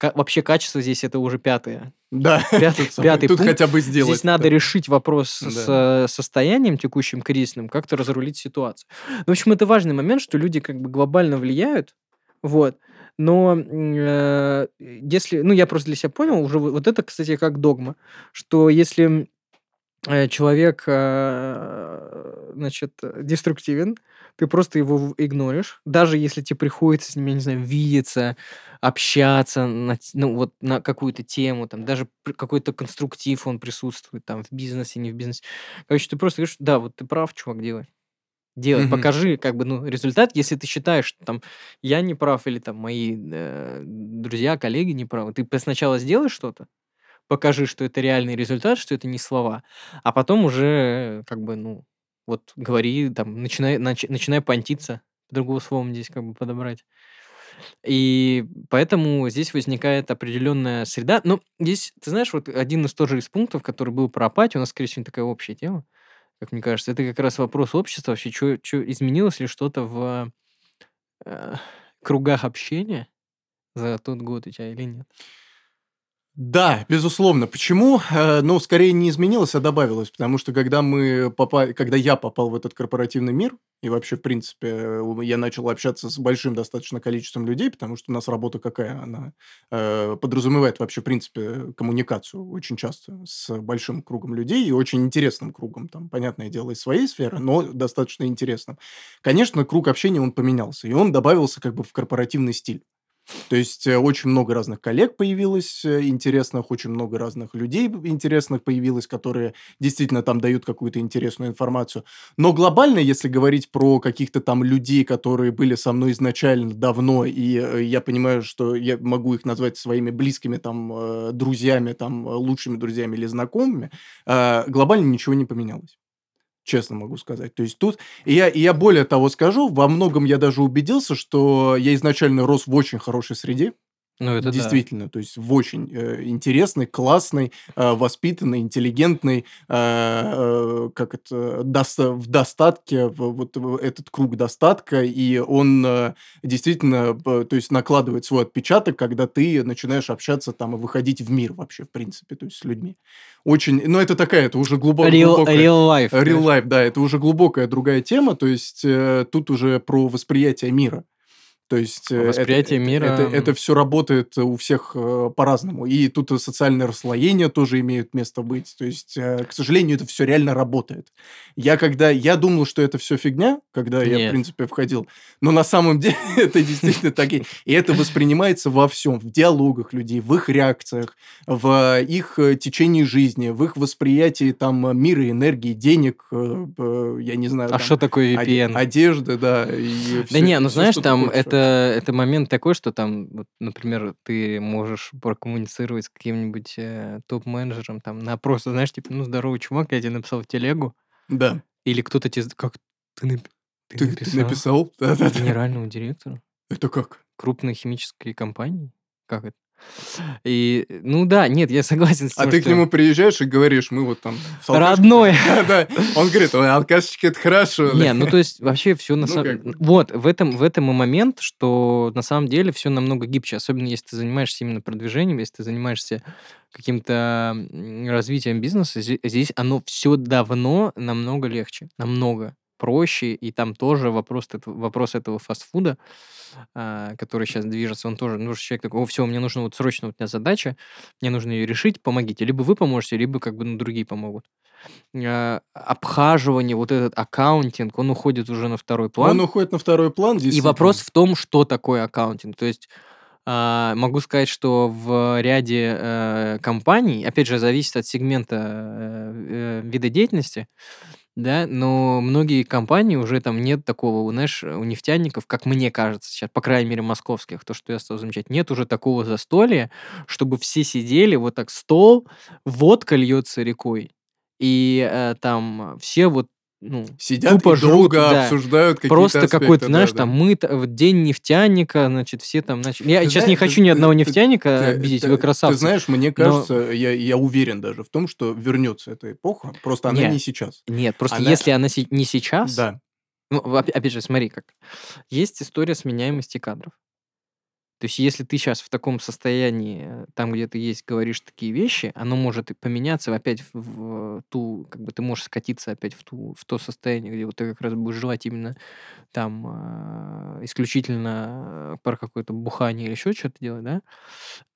вообще качество здесь это уже пятое. Да, Пятый- пятый тут пункт. хотя бы сделать. Здесь надо да. решить вопрос с э, состоянием текущим кризисным, как-то разрулить ситуацию. Ну, В общем, это важный момент, что люди как бы глобально влияют, вот. Но э, если, ну, я просто для себя понял, уже вот вот это, кстати, как догма, что если э, человек, э, значит, э, деструктивен, ты просто его игноришь, даже если тебе приходится с ним, я не знаю, видеться, общаться, на, ну, вот на какую-то тему, там, даже какой-то конструктив он присутствует, там, в бизнесе, не в бизнесе. Короче, ты просто говоришь, да, вот ты прав, чувак, делай. Делай, Мгм. покажи, как бы, ну, результат, если ты считаешь, что там я не прав или там мои э, друзья, коллеги не правы. Ты сначала сделай что-то, покажи, что это реальный результат, что это не слова, а потом уже, как бы, ну, вот говори, там, начинай, нач- начинай понтиться, другого слова здесь как бы подобрать. И поэтому здесь возникает определенная среда. Но здесь, ты знаешь, вот один из тоже из пунктов, который был про апатию, у нас, скорее всего, такая общая тема, как мне кажется, это как раз вопрос общества, вообще, что изменилось ли что-то в э, кругах общения за тот год у тебя или нет? Да, безусловно. Почему? Э, Ну, скорее не изменилось, а добавилось. Потому что когда мы попали, когда я попал в этот корпоративный мир, и вообще, в принципе, я начал общаться с большим достаточно количеством людей, потому что у нас работа какая? Она э, подразумевает вообще, в принципе, коммуникацию очень часто с большим кругом людей и очень интересным кругом. Там, понятное дело, из своей сферы, но достаточно интересным. Конечно, круг общения, он поменялся, и он добавился как бы в корпоративный стиль. То есть э, очень много разных коллег появилось э, интересных, очень много разных людей интересных появилось, которые действительно там дают какую-то интересную информацию. Но глобально, если говорить про каких-то там людей, которые были со мной изначально давно, и э, я понимаю, что я могу их назвать своими близкими там друзьями, там лучшими друзьями или знакомыми, глобально ничего не поменялось честно могу сказать. То есть тут, я, я более того скажу, во многом я даже убедился, что я изначально рос в очень хорошей среде, ну, это Действительно, то есть в очень э, интересный, классный, э, воспитанный, интеллигентный, э, э, как это, доста- в достатке, в, вот в этот круг достатка, и он э, действительно, э, то есть накладывает свой отпечаток, когда ты начинаешь общаться там и выходить в мир вообще, в принципе, то есть с людьми. Очень, ну это такая, это уже глубоко, Real, глубокая... real life. Real life, да, это уже глубокая другая тема, то есть э, тут уже про восприятие мира. То есть э, восприятие это, мира. Это, это, это все работает у всех э, по-разному. И тут социальное расслоение тоже имеет место быть. То есть, э, к сожалению, это все реально работает. Я когда я думал, что это все фигня, когда Нет. я, в принципе, входил, но на самом деле это действительно так. И это воспринимается во всем, в диалогах людей, в их реакциях, в их течении жизни, в их восприятии там мира, энергии, денег, я не знаю. А что такое VPN? Одежды, да. да не, ну знаешь, там это это, это момент такой, что там, вот, например, ты можешь прокоммуницировать с каким-нибудь э, топ-менеджером, там, на просто, знаешь, типа, ну, здоровый чувак, я тебе написал в телегу. Да. Или кто-то тебе... Как ты, нап... ты, ты написал? Ты написал? Да, да, да. Генеральному директору. Это как? Крупной химической компании. Как это? И, ну да, нет, я согласен с а тем, А ты что... к нему приезжаешь и говоришь, мы вот там... Родной! Да, Он говорит, ой, алкашечки, это хорошо. Не, ну то есть вообще все на самом... Вот, в этом, в этом и момент, что на самом деле все намного гибче, особенно если ты занимаешься именно продвижением, если ты занимаешься каким-то развитием бизнеса, здесь оно все давно намного легче, намного проще, и там тоже вопрос, вопрос этого фастфуда, а, который сейчас движется, он тоже, ну, человек такой, о, все, мне нужно вот срочно, вот у меня задача, мне нужно ее решить, помогите. Либо вы поможете, либо как бы ну, другие помогут. А, обхаживание, вот этот accounting, он уходит уже на второй план. Он уходит на второй план, И вопрос в том, что такое accounting. То есть а, могу сказать, что в ряде э, компаний, опять же, зависит от сегмента э, э, вида деятельности, да, но многие компании уже там нет такого, знаешь, у нефтяников, как мне кажется сейчас, по крайней мере, московских, то, что я стал замечать, нет уже такого застолья, чтобы все сидели, вот так стол, водка льется рекой, и э, там все вот ну, Сидят тупо и жрут, долго да. обсуждают какие-то Просто какой-то, знаешь, да, там мы в день нефтяника, значит, все там, значит, я ты сейчас знаешь, не хочу ни одного ты, нефтяника ты, обидеть, ты, вы красавцы. Ты знаешь, мне кажется, но... я, я уверен даже в том, что вернется эта эпоха, просто она нет, не сейчас. Нет, просто она... если она не сейчас, да. ну, опять же, смотри как, есть история сменяемости кадров. То есть, если ты сейчас в таком состоянии, там, где ты есть, говоришь такие вещи, оно может и поменяться опять в, в ту, как бы ты можешь скатиться опять в, ту, в то состояние, где вот ты как раз будешь желать именно там э, исключительно про какое-то бухание или еще что-то делать, да?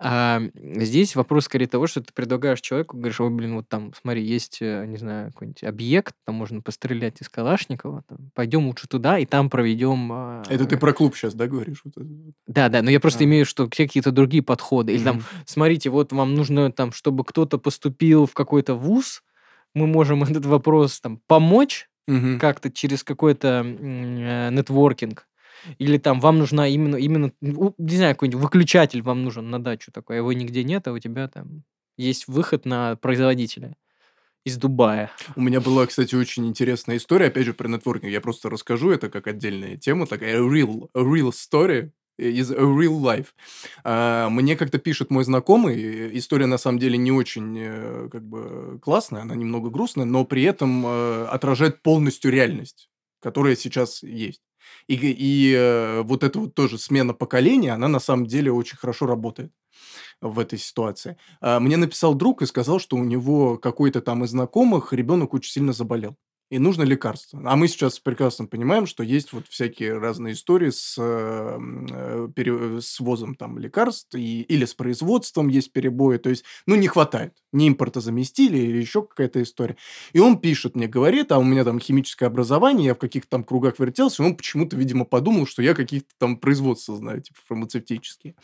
А здесь вопрос скорее того, что ты предлагаешь человеку, говоришь, ой, блин, вот там, смотри, есть, э, не знаю, какой-нибудь объект, там можно пострелять из Калашникова, там, пойдем лучше туда, и там проведем... Э, Это ты про клуб сейчас, да, говоришь? Да, да, но я просто просто имею, что какие-то другие подходы. Или там, смотрите, вот вам нужно там, чтобы кто-то поступил в какой-то вуз, мы можем этот вопрос там помочь как-то через какой-то э, нетворкинг. Или там вам нужна именно, именно, не знаю, какой-нибудь выключатель вам нужен на дачу такой, а его нигде нет, а у тебя там есть выход на производителя из Дубая. У меня была, кстати, очень интересная история, опять же, про нетворкинг. Я просто расскажу это как отдельная тема, такая real, real story из real life. А, мне как-то пишет мой знакомый, история на самом деле не очень э, как бы классная, она немного грустная, но при этом э, отражает полностью реальность, которая сейчас есть. И, и э, вот эта вот тоже смена поколения, она на самом деле очень хорошо работает в этой ситуации. А, мне написал друг и сказал, что у него какой-то там из знакомых ребенок очень сильно заболел. И нужно лекарство. А мы сейчас прекрасно понимаем, что есть вот всякие разные истории с, э, э, пере- с ввозом там лекарств и, или с производством есть перебои. То есть, ну, не хватает. Не импорта заместили или еще какая-то история. И он пишет мне, говорит, а у меня там химическое образование, я в каких-то там кругах вертелся, и он почему-то, видимо, подумал, что я каких-то там производства знаю, типа фармацевтические.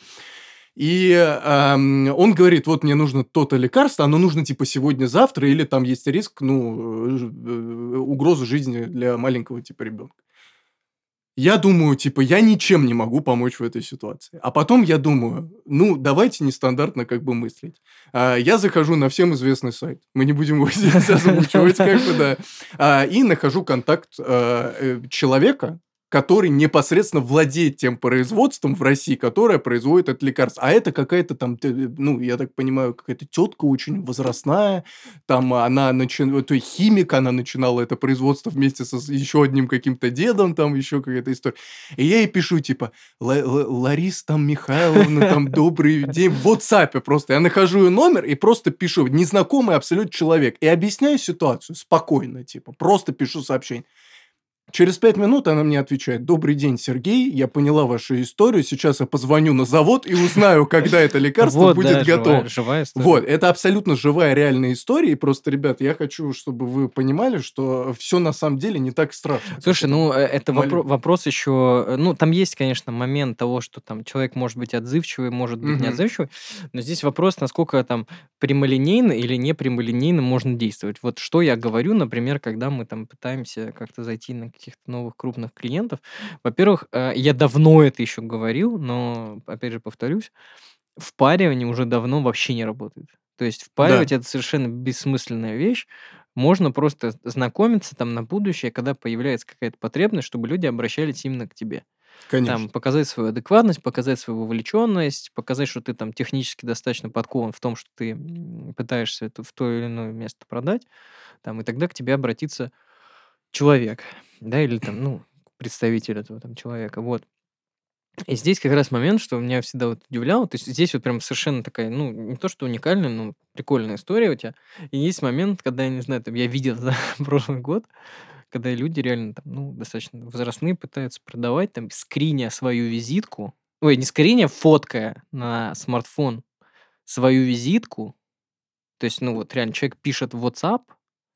И эм, он говорит, вот мне нужно то-то лекарство, оно нужно типа сегодня-завтра, или там есть риск, ну, э, э, угрозы жизни для маленького типа ребенка. Я думаю, типа, я ничем не могу помочь в этой ситуации. А потом я думаю, ну, давайте нестандартно как бы мыслить. А, я захожу на всем известный сайт. Мы не будем его здесь озвучивать, как бы, да. А, и нахожу контакт а, э, человека, который непосредственно владеет тем производством в России, которое производит это лекарство. А это какая-то там, ну, я так понимаю, какая-то тетка очень возрастная, там она начинала, то есть химик, она начинала это производство вместе со еще одним каким-то дедом, там еще какая-то история. И я ей пишу, типа, Ларис там Михайловна, там, добрый день, в WhatsApp просто. Я нахожу ее номер и просто пишу, незнакомый абсолютно человек, и объясняю ситуацию спокойно, типа, просто пишу сообщение. Через пять минут она мне отвечает, добрый день, Сергей, я поняла вашу историю, сейчас я позвоню на завод и узнаю, когда это лекарство будет готово. Живая история. Вот, это абсолютно живая реальная история, и просто, ребят, я хочу, чтобы вы понимали, что все на самом деле не так страшно. Слушай, ну, э, это вопрос еще, э, ну, там есть, конечно, момент того, что там человек может быть отзывчивый, может быть не отзывчивый, но здесь вопрос, насколько там прямолинейно или не прямолинейно можно действовать. Вот что я говорю, например, когда мы там пытаемся как-то зайти на каких-то новых крупных клиентов. Во-первых, э, я давно это еще говорил, но, опять же, повторюсь, впаривание уже давно вообще не работает. То есть впаривать да. это совершенно бессмысленная вещь. Можно просто знакомиться там на будущее, когда появляется какая-то потребность, чтобы люди обращались именно к тебе. Конечно. Там, показать свою адекватность, показать свою вовлеченность, показать, что ты там технически достаточно подкован в том, что ты пытаешься это в то или иное место продать, там, и тогда к тебе обратится человек, да, или там, ну, представитель этого там человека, вот. И здесь как раз момент, что меня всегда вот удивляло, то есть здесь вот прям совершенно такая, ну, не то, что уникальная, но прикольная история у тебя. И есть момент, когда, я не знаю, там, я видел за прошлый год, когда люди реально там, ну, достаточно возрастные пытаются продавать, там, скриня свою визитку, ой, не скриня, фоткая на смартфон свою визитку, то есть, ну, вот реально человек пишет в WhatsApp,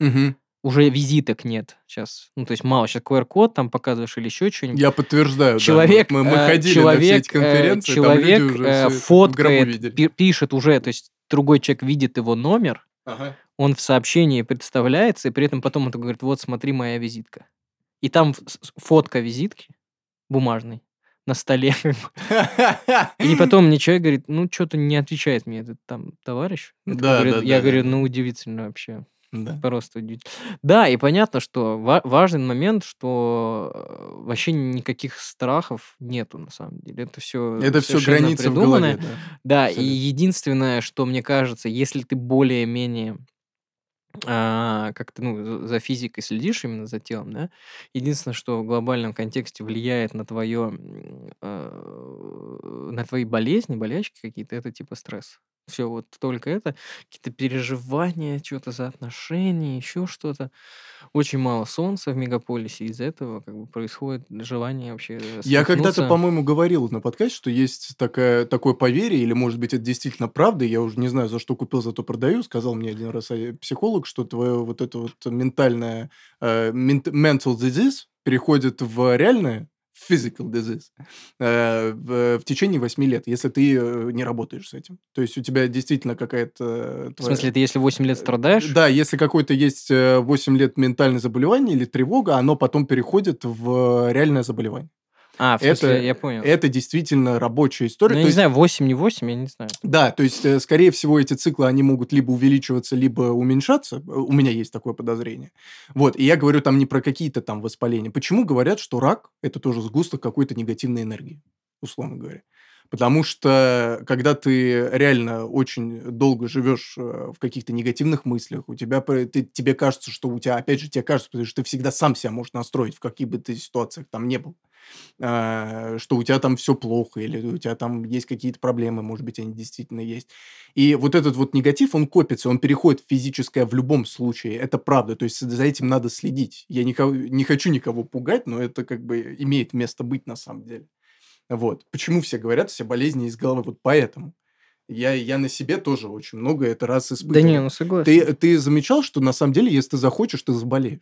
Мгм уже визиток нет сейчас. Ну, то есть мало сейчас QR-код там показываешь или еще что-нибудь. Я подтверждаю, человек, да. Мы, мы э, ходили человек, на все эти конференции, человек там люди уже э, фоткает, пишет уже, то есть другой человек видит его номер, ага. он в сообщении представляется, и при этом потом он говорит, вот смотри, моя визитка. И там фотка визитки бумажной на столе. И потом мне человек говорит, ну, что-то не отвечает мне этот там товарищ. Да, да, я говорю, ну, удивительно вообще. Да. Просто удивительно. Да, и понятно, что ва- важный момент, что э, вообще никаких страхов нету на самом деле. Это все Это все границы в голове, да. Да, и единственное, что мне кажется, если ты более-менее а, как ты ну, за физикой следишь именно за телом, да, единственное, что в глобальном контексте влияет на твое, э, на твои болезни, болячки какие-то, это типа стресс. Все вот только это, какие-то переживания, что-то за отношения, еще что-то. Очень мало солнца в мегаполисе, из-за этого как бы происходит желание вообще Я когда-то, по-моему, говорил на подкасте, что есть такая, такое поверье, или, может быть, это действительно правда, я уже не знаю, за что купил, зато продаю, сказал мне один раз э, психолог, что твое вот это вот ментальное, э, mental disease переходит в реальное, physical disease э, в, течение 8 лет, если ты э, не работаешь с этим. То есть у тебя действительно какая-то... Твоя... В смысле, ты если 8 лет страдаешь? Да, если какой-то есть 8 лет ментальное заболевание или тревога, оно потом переходит в реальное заболевание. А, в смысле, это, я понял. Это действительно рабочая история. Ну, я не есть, знаю, 8, не 8, я не знаю. Да, то есть, э, скорее всего, эти циклы, они могут либо увеличиваться, либо уменьшаться. У меня есть такое подозрение. Вот, и я говорю там не про какие-то там воспаления. Почему говорят, что рак – это тоже сгусток какой-то негативной энергии, условно говоря? Потому что когда ты реально очень долго живешь э, в каких-то негативных мыслях, у тебя ты, тебе кажется, что у тебя, опять же, тебе кажется, потому что ты всегда сам себя можешь настроить в каких бы ты ситуациях там не был. а, что у тебя там все плохо, или у тебя там есть какие-то проблемы, может быть, они действительно есть. И вот этот вот негатив, он копится, он переходит в физическое в любом случае, это правда, то есть за этим надо следить. Я никого, не хочу никого пугать, но это как бы имеет место быть на самом деле. Вот. Почему все говорят, все болезни из головы? Вот поэтому. Я, я на себе тоже очень много это раз испытывал. Да не, ну согласен. Ты, ты замечал, что на самом деле, если ты захочешь, ты заболеешь?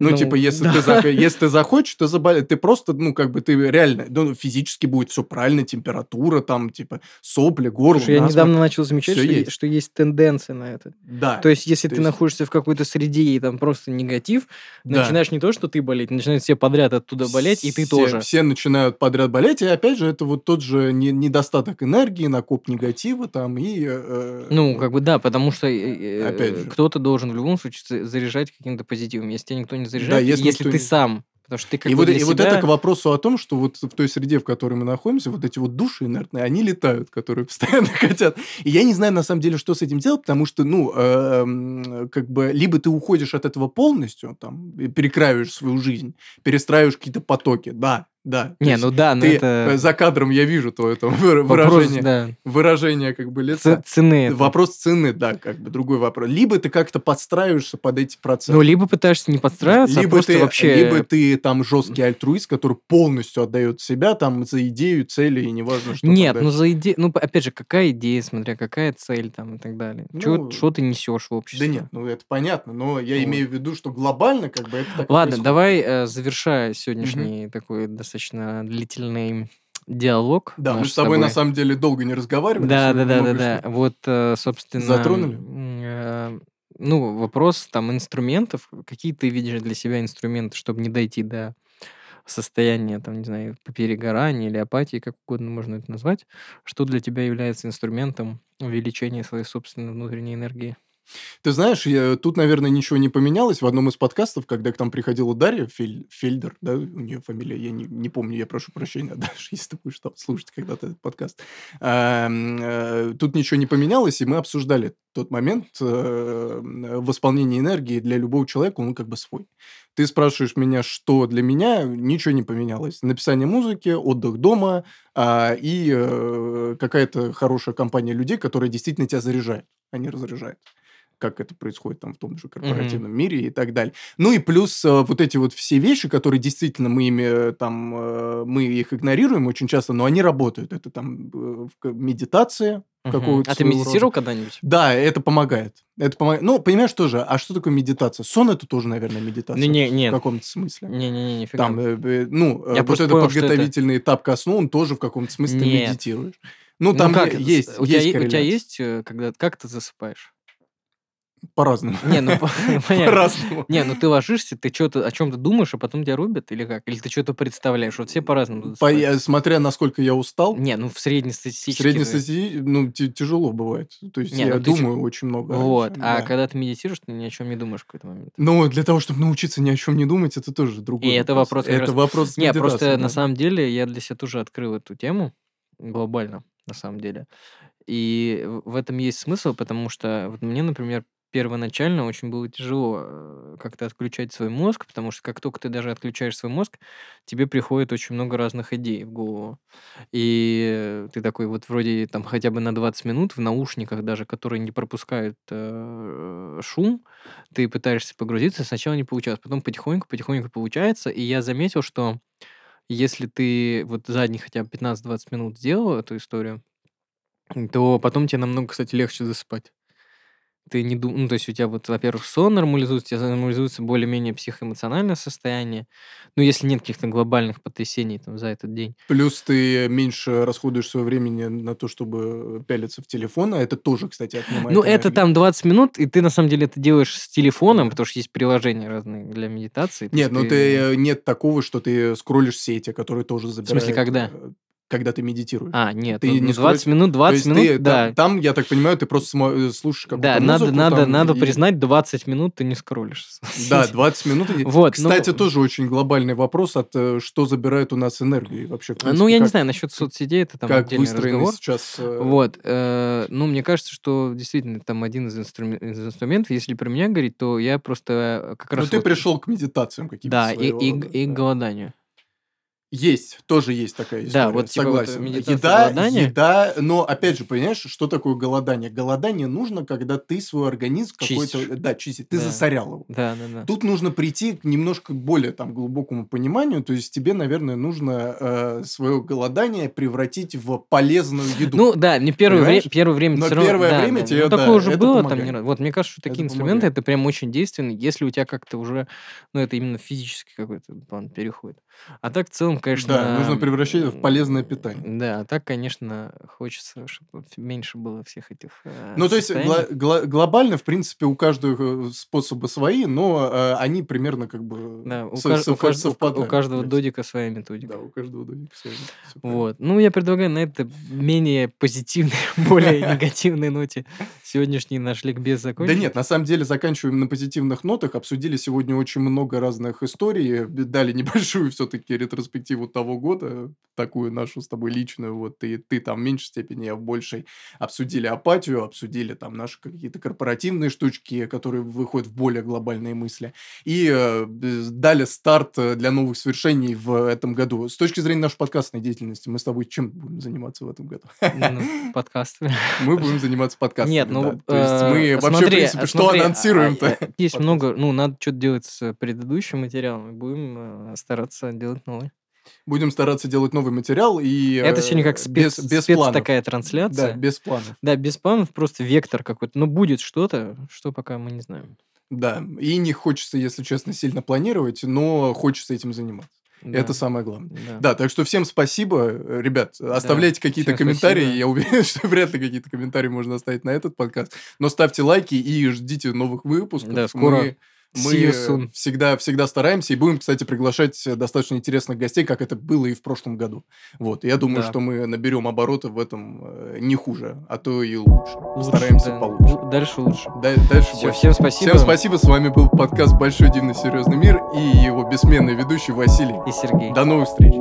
Ну, Ну, типа, если, да. ты, зах- если ты захочешь, ты заболеешь. Ты просто, ну, как бы, ты реально, ну, физически будет все правильно, температура там, типа, сопли, горло, Слушай, я насморк. недавно начал замечать, что, есть. что есть тенденция на это. Да. То есть, если то ты есть- находишься в какой-то среде и там просто негатив, Да. начинаешь не то, что ты болеть, начинают все подряд оттуда болеть, и ты тоже. Все начинают подряд болеть, и опять же, это вот тот же не- недостаток энергии, накоп негатива там, и... э, Ну, как бы да, потому что э, э, кто-то должен в любом случае за- заряжать каким-то позитивом. Если тебя никто не заряжает, Да, если, если ты сам, потому что ты как и бы вот, и вот это к вопросу о том, что вот в той среде, в которой мы находимся, вот эти вот души инертные, они летают, которые постоянно хотят. И я не знаю, на самом деле, что с этим делать, потому что, ну, эм, как бы, либо ты уходишь от этого полностью, там, перекраиваешь свою жизнь, перестраиваешь какие-то потоки, да, да. Не, ну да, но это э, за кадром я вижу твое там выра- вопрос, выражение, да, выражение как бы лица. цены. это. Вопрос цены, да, как бы другой вопрос. Либо ты как-то подстраиваешься под эти процессы. Ну, либо пытаешься не подстраиваться, а либо просто ты, вообще... либо ты там жесткий альтруист, который полностью отдает себя там за идею, цели и неважно что. Нет, ну за идею, ну опять же, какая идея, смотря какая цель там и так далее. Ну, Что ты несешь в обществе? Да нет, ну это понятно, но я Вот. имею в виду, что глобально как бы это так Ладно, происходит. давай э, завершая сегодняшний такой достаточно длительный диалог. Да, мы с тобой на самом деле долго не разговаривали. Да, да, да, да, да. что- Вот, э, собственно. Затронули? э, Ну, вопрос там инструментов. Какие ты видишь для себя инструменты, чтобы не дойти до состояния, там, не знаю, перегорания или апатии, как угодно можно это назвать. Что для тебя является инструментом увеличения своей собственной внутренней энергии? Ты знаешь, я- тут, наверное, ничего не поменялось. В одном из подкастов, когда к нам приходила Дарья Фель- Фельдер, да, у нее фамилия, я не, не помню, я прошу прощения, Даша, если ты будешь там слушать когда-то этот подкаст. Ам, э, Тут ничего не поменялось, и мы обсуждали тот момент э, в исполнении энергии для любого человека, он как бы свой. Ты спрашиваешь меня, что для меня, ничего не поменялось. Написание музыки, отдых дома а, и э, какая-то хорошая компания людей, которая действительно тебя заряжает, а не разряжает как это происходит там в том же корпоративном мире и так далее. Ну и плюс э, вот эти вот все вещи, которые действительно мы ими э, там, э, мы их игнорируем очень часто, но они работают. Это там э, медитация Какого-то А ты медитировал рода. когда-нибудь? Да, это помогает. Это помогает. Ну, понимаешь тоже, а что такое медитация? Сон это тоже, наверное, медитация. Ну, не- в нет. каком-то смысле. Не-не-не, нифига. Там, э, э, ну, э, Я вот просто это понял, что это- подготовительный этап ко сну, он тоже в каком-то смысле Нет. медитируешь. Ну, там как е- это? есть, у тебя, есть е- у тебя есть, когда как ты засыпаешь? По-разному. Не, ну. По-разному. Не, ну ты ложишься, ты что-то о чем-то думаешь, а потом тебя рубят или как? Или ты что-то представляешь? Вот все по-разному Смотря насколько я устал, Не, ну в среднестатистически. среднестатистически, ну, тяжело бывает. То есть я ну думаю очень много. Вот. А да. когда ты медитируешь, ты ни о чем не думаешь в какой-то момент. Ну, для того, чтобы научиться ни о чем не думать, это тоже другой И это вопрос Это вопрос Не, просто на самом деле я для себя тоже открыл эту тему глобально, на самом деле. И в этом есть смысл, потому что вот мне, например, первоначально очень было тяжело э, как-то отключать свой мозг, потому что как только ты даже отключаешь свой мозг, тебе приходит очень много разных идей в голову. И ты такой вот вроде там хотя бы на 20 минут в наушниках даже, которые не пропускают э, шум, ты пытаешься погрузиться, сначала не получалось, потом потихоньку, потихоньку получается, и я заметил, что если ты вот задний хотя бы 15-20 минут сделал эту историю, то потом тебе намного, кстати, легче засыпать. Ты не дум... Ну, то есть у тебя вот, во-первых, сон нормализуется, у тебя нормализуется более-менее психоэмоциональное состояние. Ну, если нет каких-то глобальных потрясений там за этот день. Плюс ты меньше расходуешь свое времени на то, чтобы пялиться в телефон, а это тоже, кстати, отнимает ну, это там 20 минут, и ты на самом деле это делаешь с телефоном, потому что есть приложения разные для медитации. Нет, есть ну ты э, нет такого, что ты скроллишь сети, которые тоже забирают. смысле, когда? Когда ты медитируешь. А, нет, ты ну, не ну, 20 скроллишь- минут, То 20 есть минут, ты, да. там, там, я так понимаю, ты просто смо- э, слушаешь какую-то Да, надо, музыку надо, там надо и- признать, 20 минут ты не скроллишь. Да, 20 минут. и- Вот, ну- Кстати, тоже очень глобальный вопрос от э, что забирает у нас энергию и вообще. Ну, принципе, я не как- знаю, насчет соцсетей, это там Как выстроены разговор. сейчас. э, Вот, э, ну, мне кажется, что действительно там один из, инструмен- из инструментов, если про меня говорить, то я просто как Ну, раз... ты вот- пришел к медитациям каким-то Да, и, своего и, рода, и к да. голоданию. Есть, тоже есть такая история. Да, вот типа вот согласен. медитация еда, голодания. еда, но опять же, понимаешь, что такое голодание? Голодание нужно, когда ты свой организм какой-то, да, чистить, ты Да. засорял его. Да, да, да. Тут нужно прийти к немножко более там глубокому пониманию, то есть тебе, наверное, нужно свое голодание превратить в полезную еду. Ну да, не первое, вре- Понимаешь? первое время Но равно- первое да, время да. тебе, ну, да, такое уже это было там помогает. не раз. Вот мне кажется, что такие Это инструменты помогает. это прям очень действенно, если у тебя как-то уже, ну это именно физический какой-то план переходит. А так в целом, конечно. Да, нужно превращать в полезное питание. Да, так, конечно, хочется, чтобы меньше было всех этих. э, Ну, то есть глобально, в принципе, у каждого э, способы свои, но э, они примерно как бы Да, у, со- кажд- каждого додика своя методика. Да, у каждого додика своя. Вот. Ну, я предлагаю на этой менее позитивной, более негативной ноте сегодняшний наш ликбез Да закончить. нет, на самом деле заканчиваем на позитивных нотах. Обсудили сегодня очень много разных историй. Дали небольшую все-таки ретроспективу того года, такую нашу с тобой личную. Вот ты, ты там в меньшей степени, я в большей. Обсудили апатию, обсудили там наши какие-то корпоративные штучки, которые выходят в более глобальные мысли. И э, дали старт э, для новых свершений в этом году. С точки зрения нашей подкастной деятельности, мы с тобой чем будем заниматься в этом году? Ну, подкаст. Мы будем заниматься подкастами. Нет, ну, да. То есть мы э, вообще, в принципе, а что а, анонсируем-то? а, Есть много, ну, надо что-то делать с предыдущим материалом, и будем э, стараться делать новый. Будем стараться делать новый материал и Это э, сегодня как спец, без, без спец планов. такая Да, трансляция. без планов. Да, без планов, просто вектор какой-то. Но будет что-то, что пока мы не знаем. Да, и не хочется, если честно, сильно планировать, но хочется этим заниматься. Да, Это самое главное. да. Да, так что всем спасибо, э, ребят. Оставляйте какие-то всем комментарии. спасибо. Я уверен, что вряд ли какие-то комментарии можно оставить на этот подкаст. Но ставьте лайки и ждите новых выпусков. Да, скоро. Мы, мы всегда, всегда стараемся и будем, кстати, приглашать достаточно интересных гостей, как это было и в прошлом году. Вот. Я думаю, Да. что мы наберем обороты в этом э, не хуже, а то и лучше. Лучше, Стараемся да. получше. Дальше лучше. Да- дальше Всё, больше. всем спасибо. Всем спасибо. С вами был подкаст «Большой дивный серьезный мир» и его бессменный ведущий Василий. И Сергей. До новых встреч.